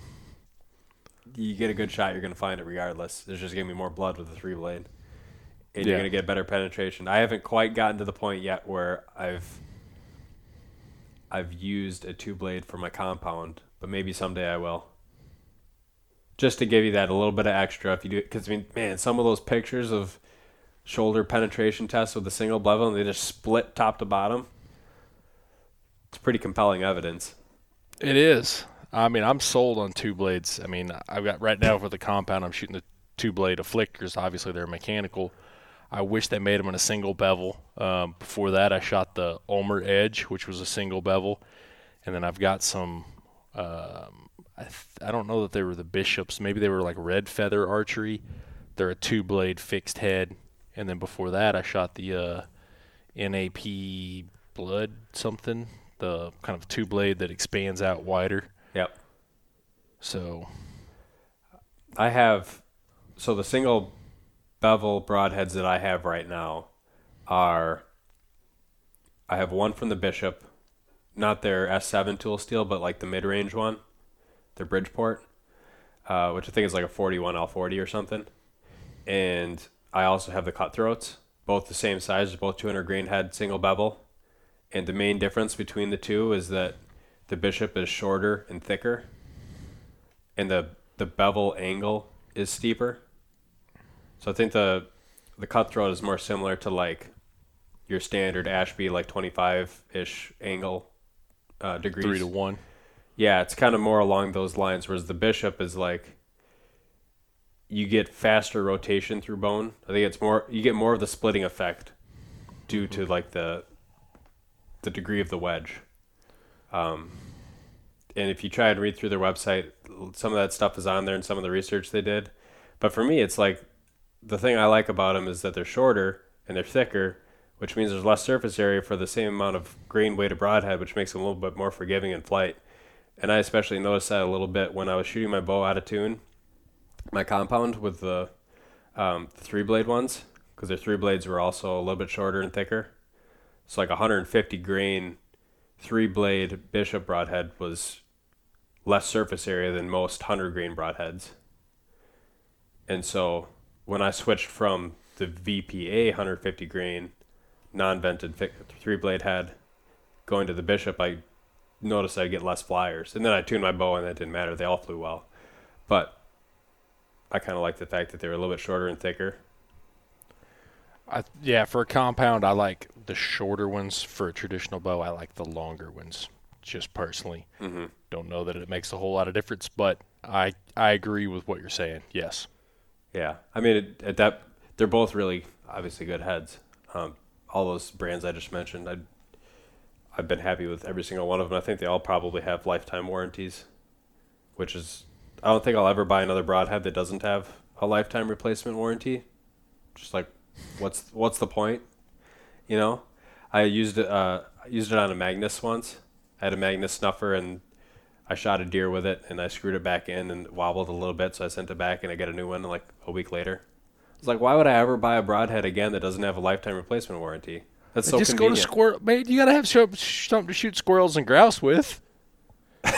you get a good shot, you're gonna find it regardless. There's just gonna be more blood with the three blade, and yeah. you're gonna get better penetration. I haven't quite gotten to the point yet where I've I've used a two blade for my compound, but maybe someday I will. Just to give you that a little bit of extra if you do it, because I mean, man, some of those pictures of shoulder penetration tests with a single bevel and they just split top to bottom. It's pretty compelling evidence. It is. I mean, I'm sold on two blades. I mean, I've got right now for the compound, I'm shooting the two blade of flickers. Obviously, they're mechanical. I wish they made them in a single bevel. Um, before that, I shot the Ulmer Edge, which was a single bevel, and then I've got some. Um, I, th- I don't know that they were the bishops. Maybe they were like red feather archery. They're a two blade fixed head, and then before that, I shot the uh, NAP Blood something, the kind of two blade that expands out wider. Yep. So, I have so the single bevel broadheads that I have right now are I have one from the Bishop, not their S7 tool steel, but like the mid range one, their Bridgeport, uh, which I think is like a 41 L40 or something. And I also have the cutthroats, both the same size, both 200 grain head, single bevel. And the main difference between the two is that the Bishop is shorter and thicker, and the the bevel angle is steeper. So I think the the cutthroat is more similar to like your standard Ashby like 25 ish angle uh, degrees. Three to one. Yeah, it's kind of more along those lines. Whereas the bishop is like you get faster rotation through bone. I think it's more you get more of the splitting effect due to like the the degree of the wedge. Um, and if you try and read through their website, some of that stuff is on there and some of the research they did. But for me, it's like the thing I like about them is that they're shorter and they're thicker, which means there's less surface area for the same amount of grain weight of broadhead, which makes them a little bit more forgiving in flight. And I especially noticed that a little bit when I was shooting my bow out of tune, my compound with the, um, three blade ones, because their three blades were also a little bit shorter and thicker. So like 150 grain three blade bishop broadhead was less surface area than most 100 grain broadheads. And so when I switched from the VPA 150 grain non-vented three blade head going to the Bishop, I noticed I'd get less flyers. And then I tuned my bow and that didn't matter. They all flew well. But I kind of like the fact that they were a little bit shorter and thicker. I, yeah, for a compound, I like the shorter ones. For a traditional bow, I like the longer ones. Just personally, mm-hmm. don't know that it makes a whole lot of difference, but I I agree with what you're saying. Yes. Yeah, I mean, it, at that they're both really obviously good heads. Um, all those brands I just mentioned, I I've been happy with every single one of them. I think they all probably have lifetime warranties, which is I don't think I'll ever buy another broadhead that doesn't have a lifetime replacement warranty. Just like, what's what's the point? You know, I used it. Uh, I used it on a Magnus once. I had a Magnus snuffer, and I shot a deer with it and I screwed it back in and wobbled a little bit, so I sent it back and I got a new one like a week later. It's like, why would I ever buy a broadhead again that doesn't have a lifetime replacement warranty? That's so just convenient. go to squirrel. Man, you gotta have something to shoot squirrels and grouse with. *laughs*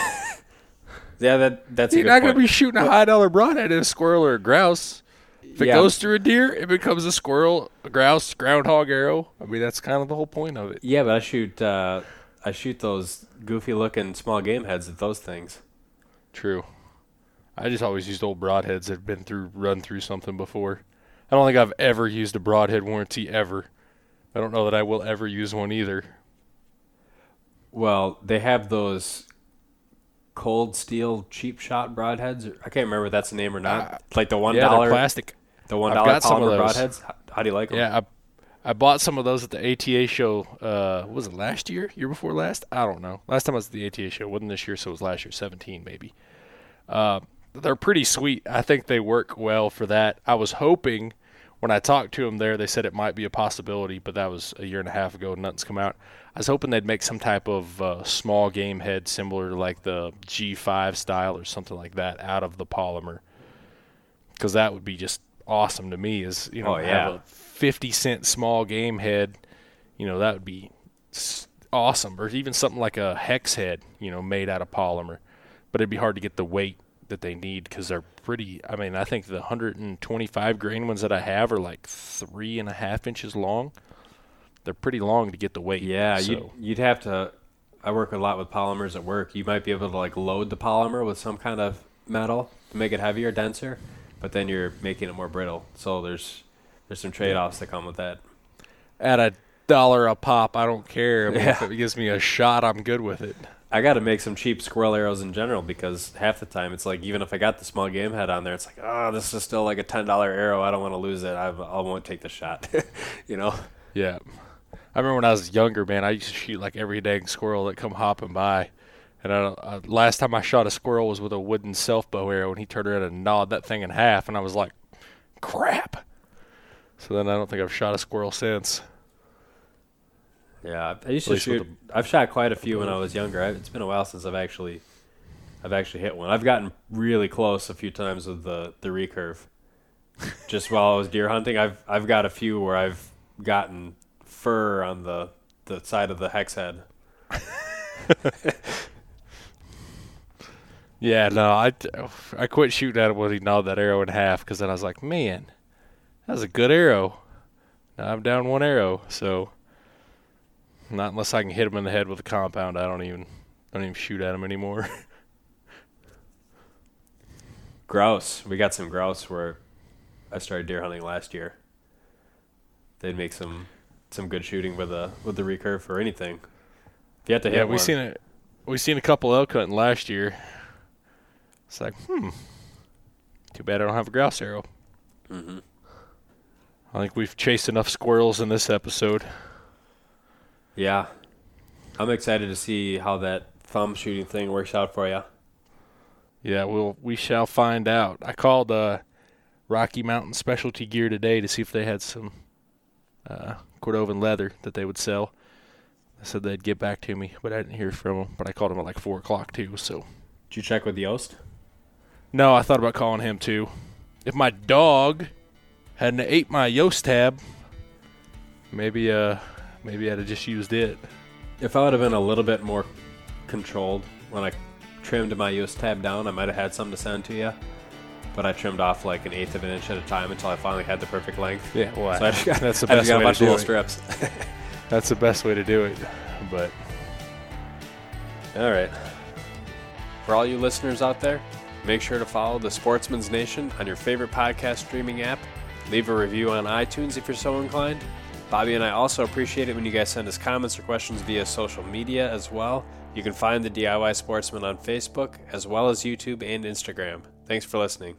Yeah, that that's a You're not point. gonna be shooting a high dollar broadhead at a squirrel or a grouse. If it Yeah. goes through a deer, it becomes a squirrel, a grouse, groundhog arrow. I mean, that's kind of the whole point of it. Yeah, but I shoot uh, I shoot those goofy looking small game heads at those things. True. I just always used old broadheads that had been through run through something before. I don't think I've ever used a broadhead warranty ever. I don't know that I will ever use one either. Well, they have those cold steel cheap shot broadheads. I can't remember if that's the name or not. like the one Uh, yeah, plastic. The one I've got some of polymer those. broadheads. How, how do you like them? Yeah, I I bought some of those at the ATA show. Uh, was it last year? Year before last? I don't know. Last time I was at the ATA show. It wasn't this year, so it was last year, 17 maybe. Uh, they're pretty sweet. I think they work well for that. I was hoping when I talked to them there, they said it might be a possibility, but that was a year and a half ago. Nothing's come out. I was hoping they'd make some type of uh, small game head similar to like the G5 style or something like that out of the polymer, because that would be just awesome to me. Is you know Oh, yeah. have a 50 cent small game head, you know that would be awesome, or even something like a hex head, you know, made out of polymer. But it'd be hard to get the weight that they need because they're pretty. I mean, I think the 125 grain ones that I have are like three and a half inches long. They're pretty long to get the weight. Yeah, so. you'd, you'd have to. I work a lot with polymers at work. You might be able to like load the polymer with some kind of metal to make it heavier, denser, but then you're making it more brittle. So there's there's some trade offs that come with that. at a dollar a pop. I don't care. I mean, Yeah. If it gives me a shot, I'm good with it. I got to make some cheap squirrel arrows in general because half the time it's like even if I got the small game head on there, it's like oh this is still like a ten dollar arrow. I don't want to lose it. I, I won't take the shot. *laughs* you know. Yeah. I remember when I was younger, man, I used to shoot like every dang squirrel that come hopping by. And I, uh, last time I shot a squirrel was with a wooden self bow arrow, and he turned around and gnawed that thing in half, and I was like, crap. So then I don't think I've shot a squirrel since. Yeah, I used to shoot. I've shot quite a few when I was younger. I, it's been a while since I've actually, I've actually hit one. I've gotten really close a few times with the the recurve. Just while I was deer hunting, I've I've got a few where I've gotten fur on the the side of the hex head. *laughs* Yeah, no, I, I quit shooting at him when he gnawed that arrow in half because then I was like, man, that was a good arrow. Now I'm down one arrow, so not unless I can hit him in the head with a compound, I don't even don't even shoot at him anymore. *laughs* Grouse. We got some grouse where I started deer hunting last year. They'd make some some good shooting with a with the recurve for anything. If you have to hit yeah, one, seen it. We seen a couple elk hunting last year. It's like, hmm, too bad I don't have a grouse arrow. Mm-hmm. I think we've chased enough squirrels in this episode. Yeah, I'm excited to see how that thumb shooting thing works out for you. Yeah, we'll we shall find out. I called uh, Rocky Mountain Specialty Gear today to see if they had some uh, Cordovan leather that they would sell. I said they'd get back to me, but I didn't hear from them. But I called them at like four o'clock too. So Did you check with the Yost? No, I thought about calling him too. If my dog hadn't ate my Yost tab, maybe uh maybe I'd have just used it. If I would have been a little bit more controlled when I trimmed my Yost tab down, I might have had some to send to you. But I trimmed off like an eighth of an inch at a time until I finally had the perfect length. Yeah, well, So I just got, that's the I just got way a bunch to of little it. strips. *laughs* *laughs* That's the best way to do it. But All right. For all you listeners out there, make sure to follow the Sportsman's Nation on your favorite podcast streaming app. Leave a review on iTunes if you're so inclined. Bobby and I also appreciate it when you guys send us comments or questions via social media as well. You can find the DIY Sportsman on Facebook as well as YouTube and Instagram. Thanks for listening.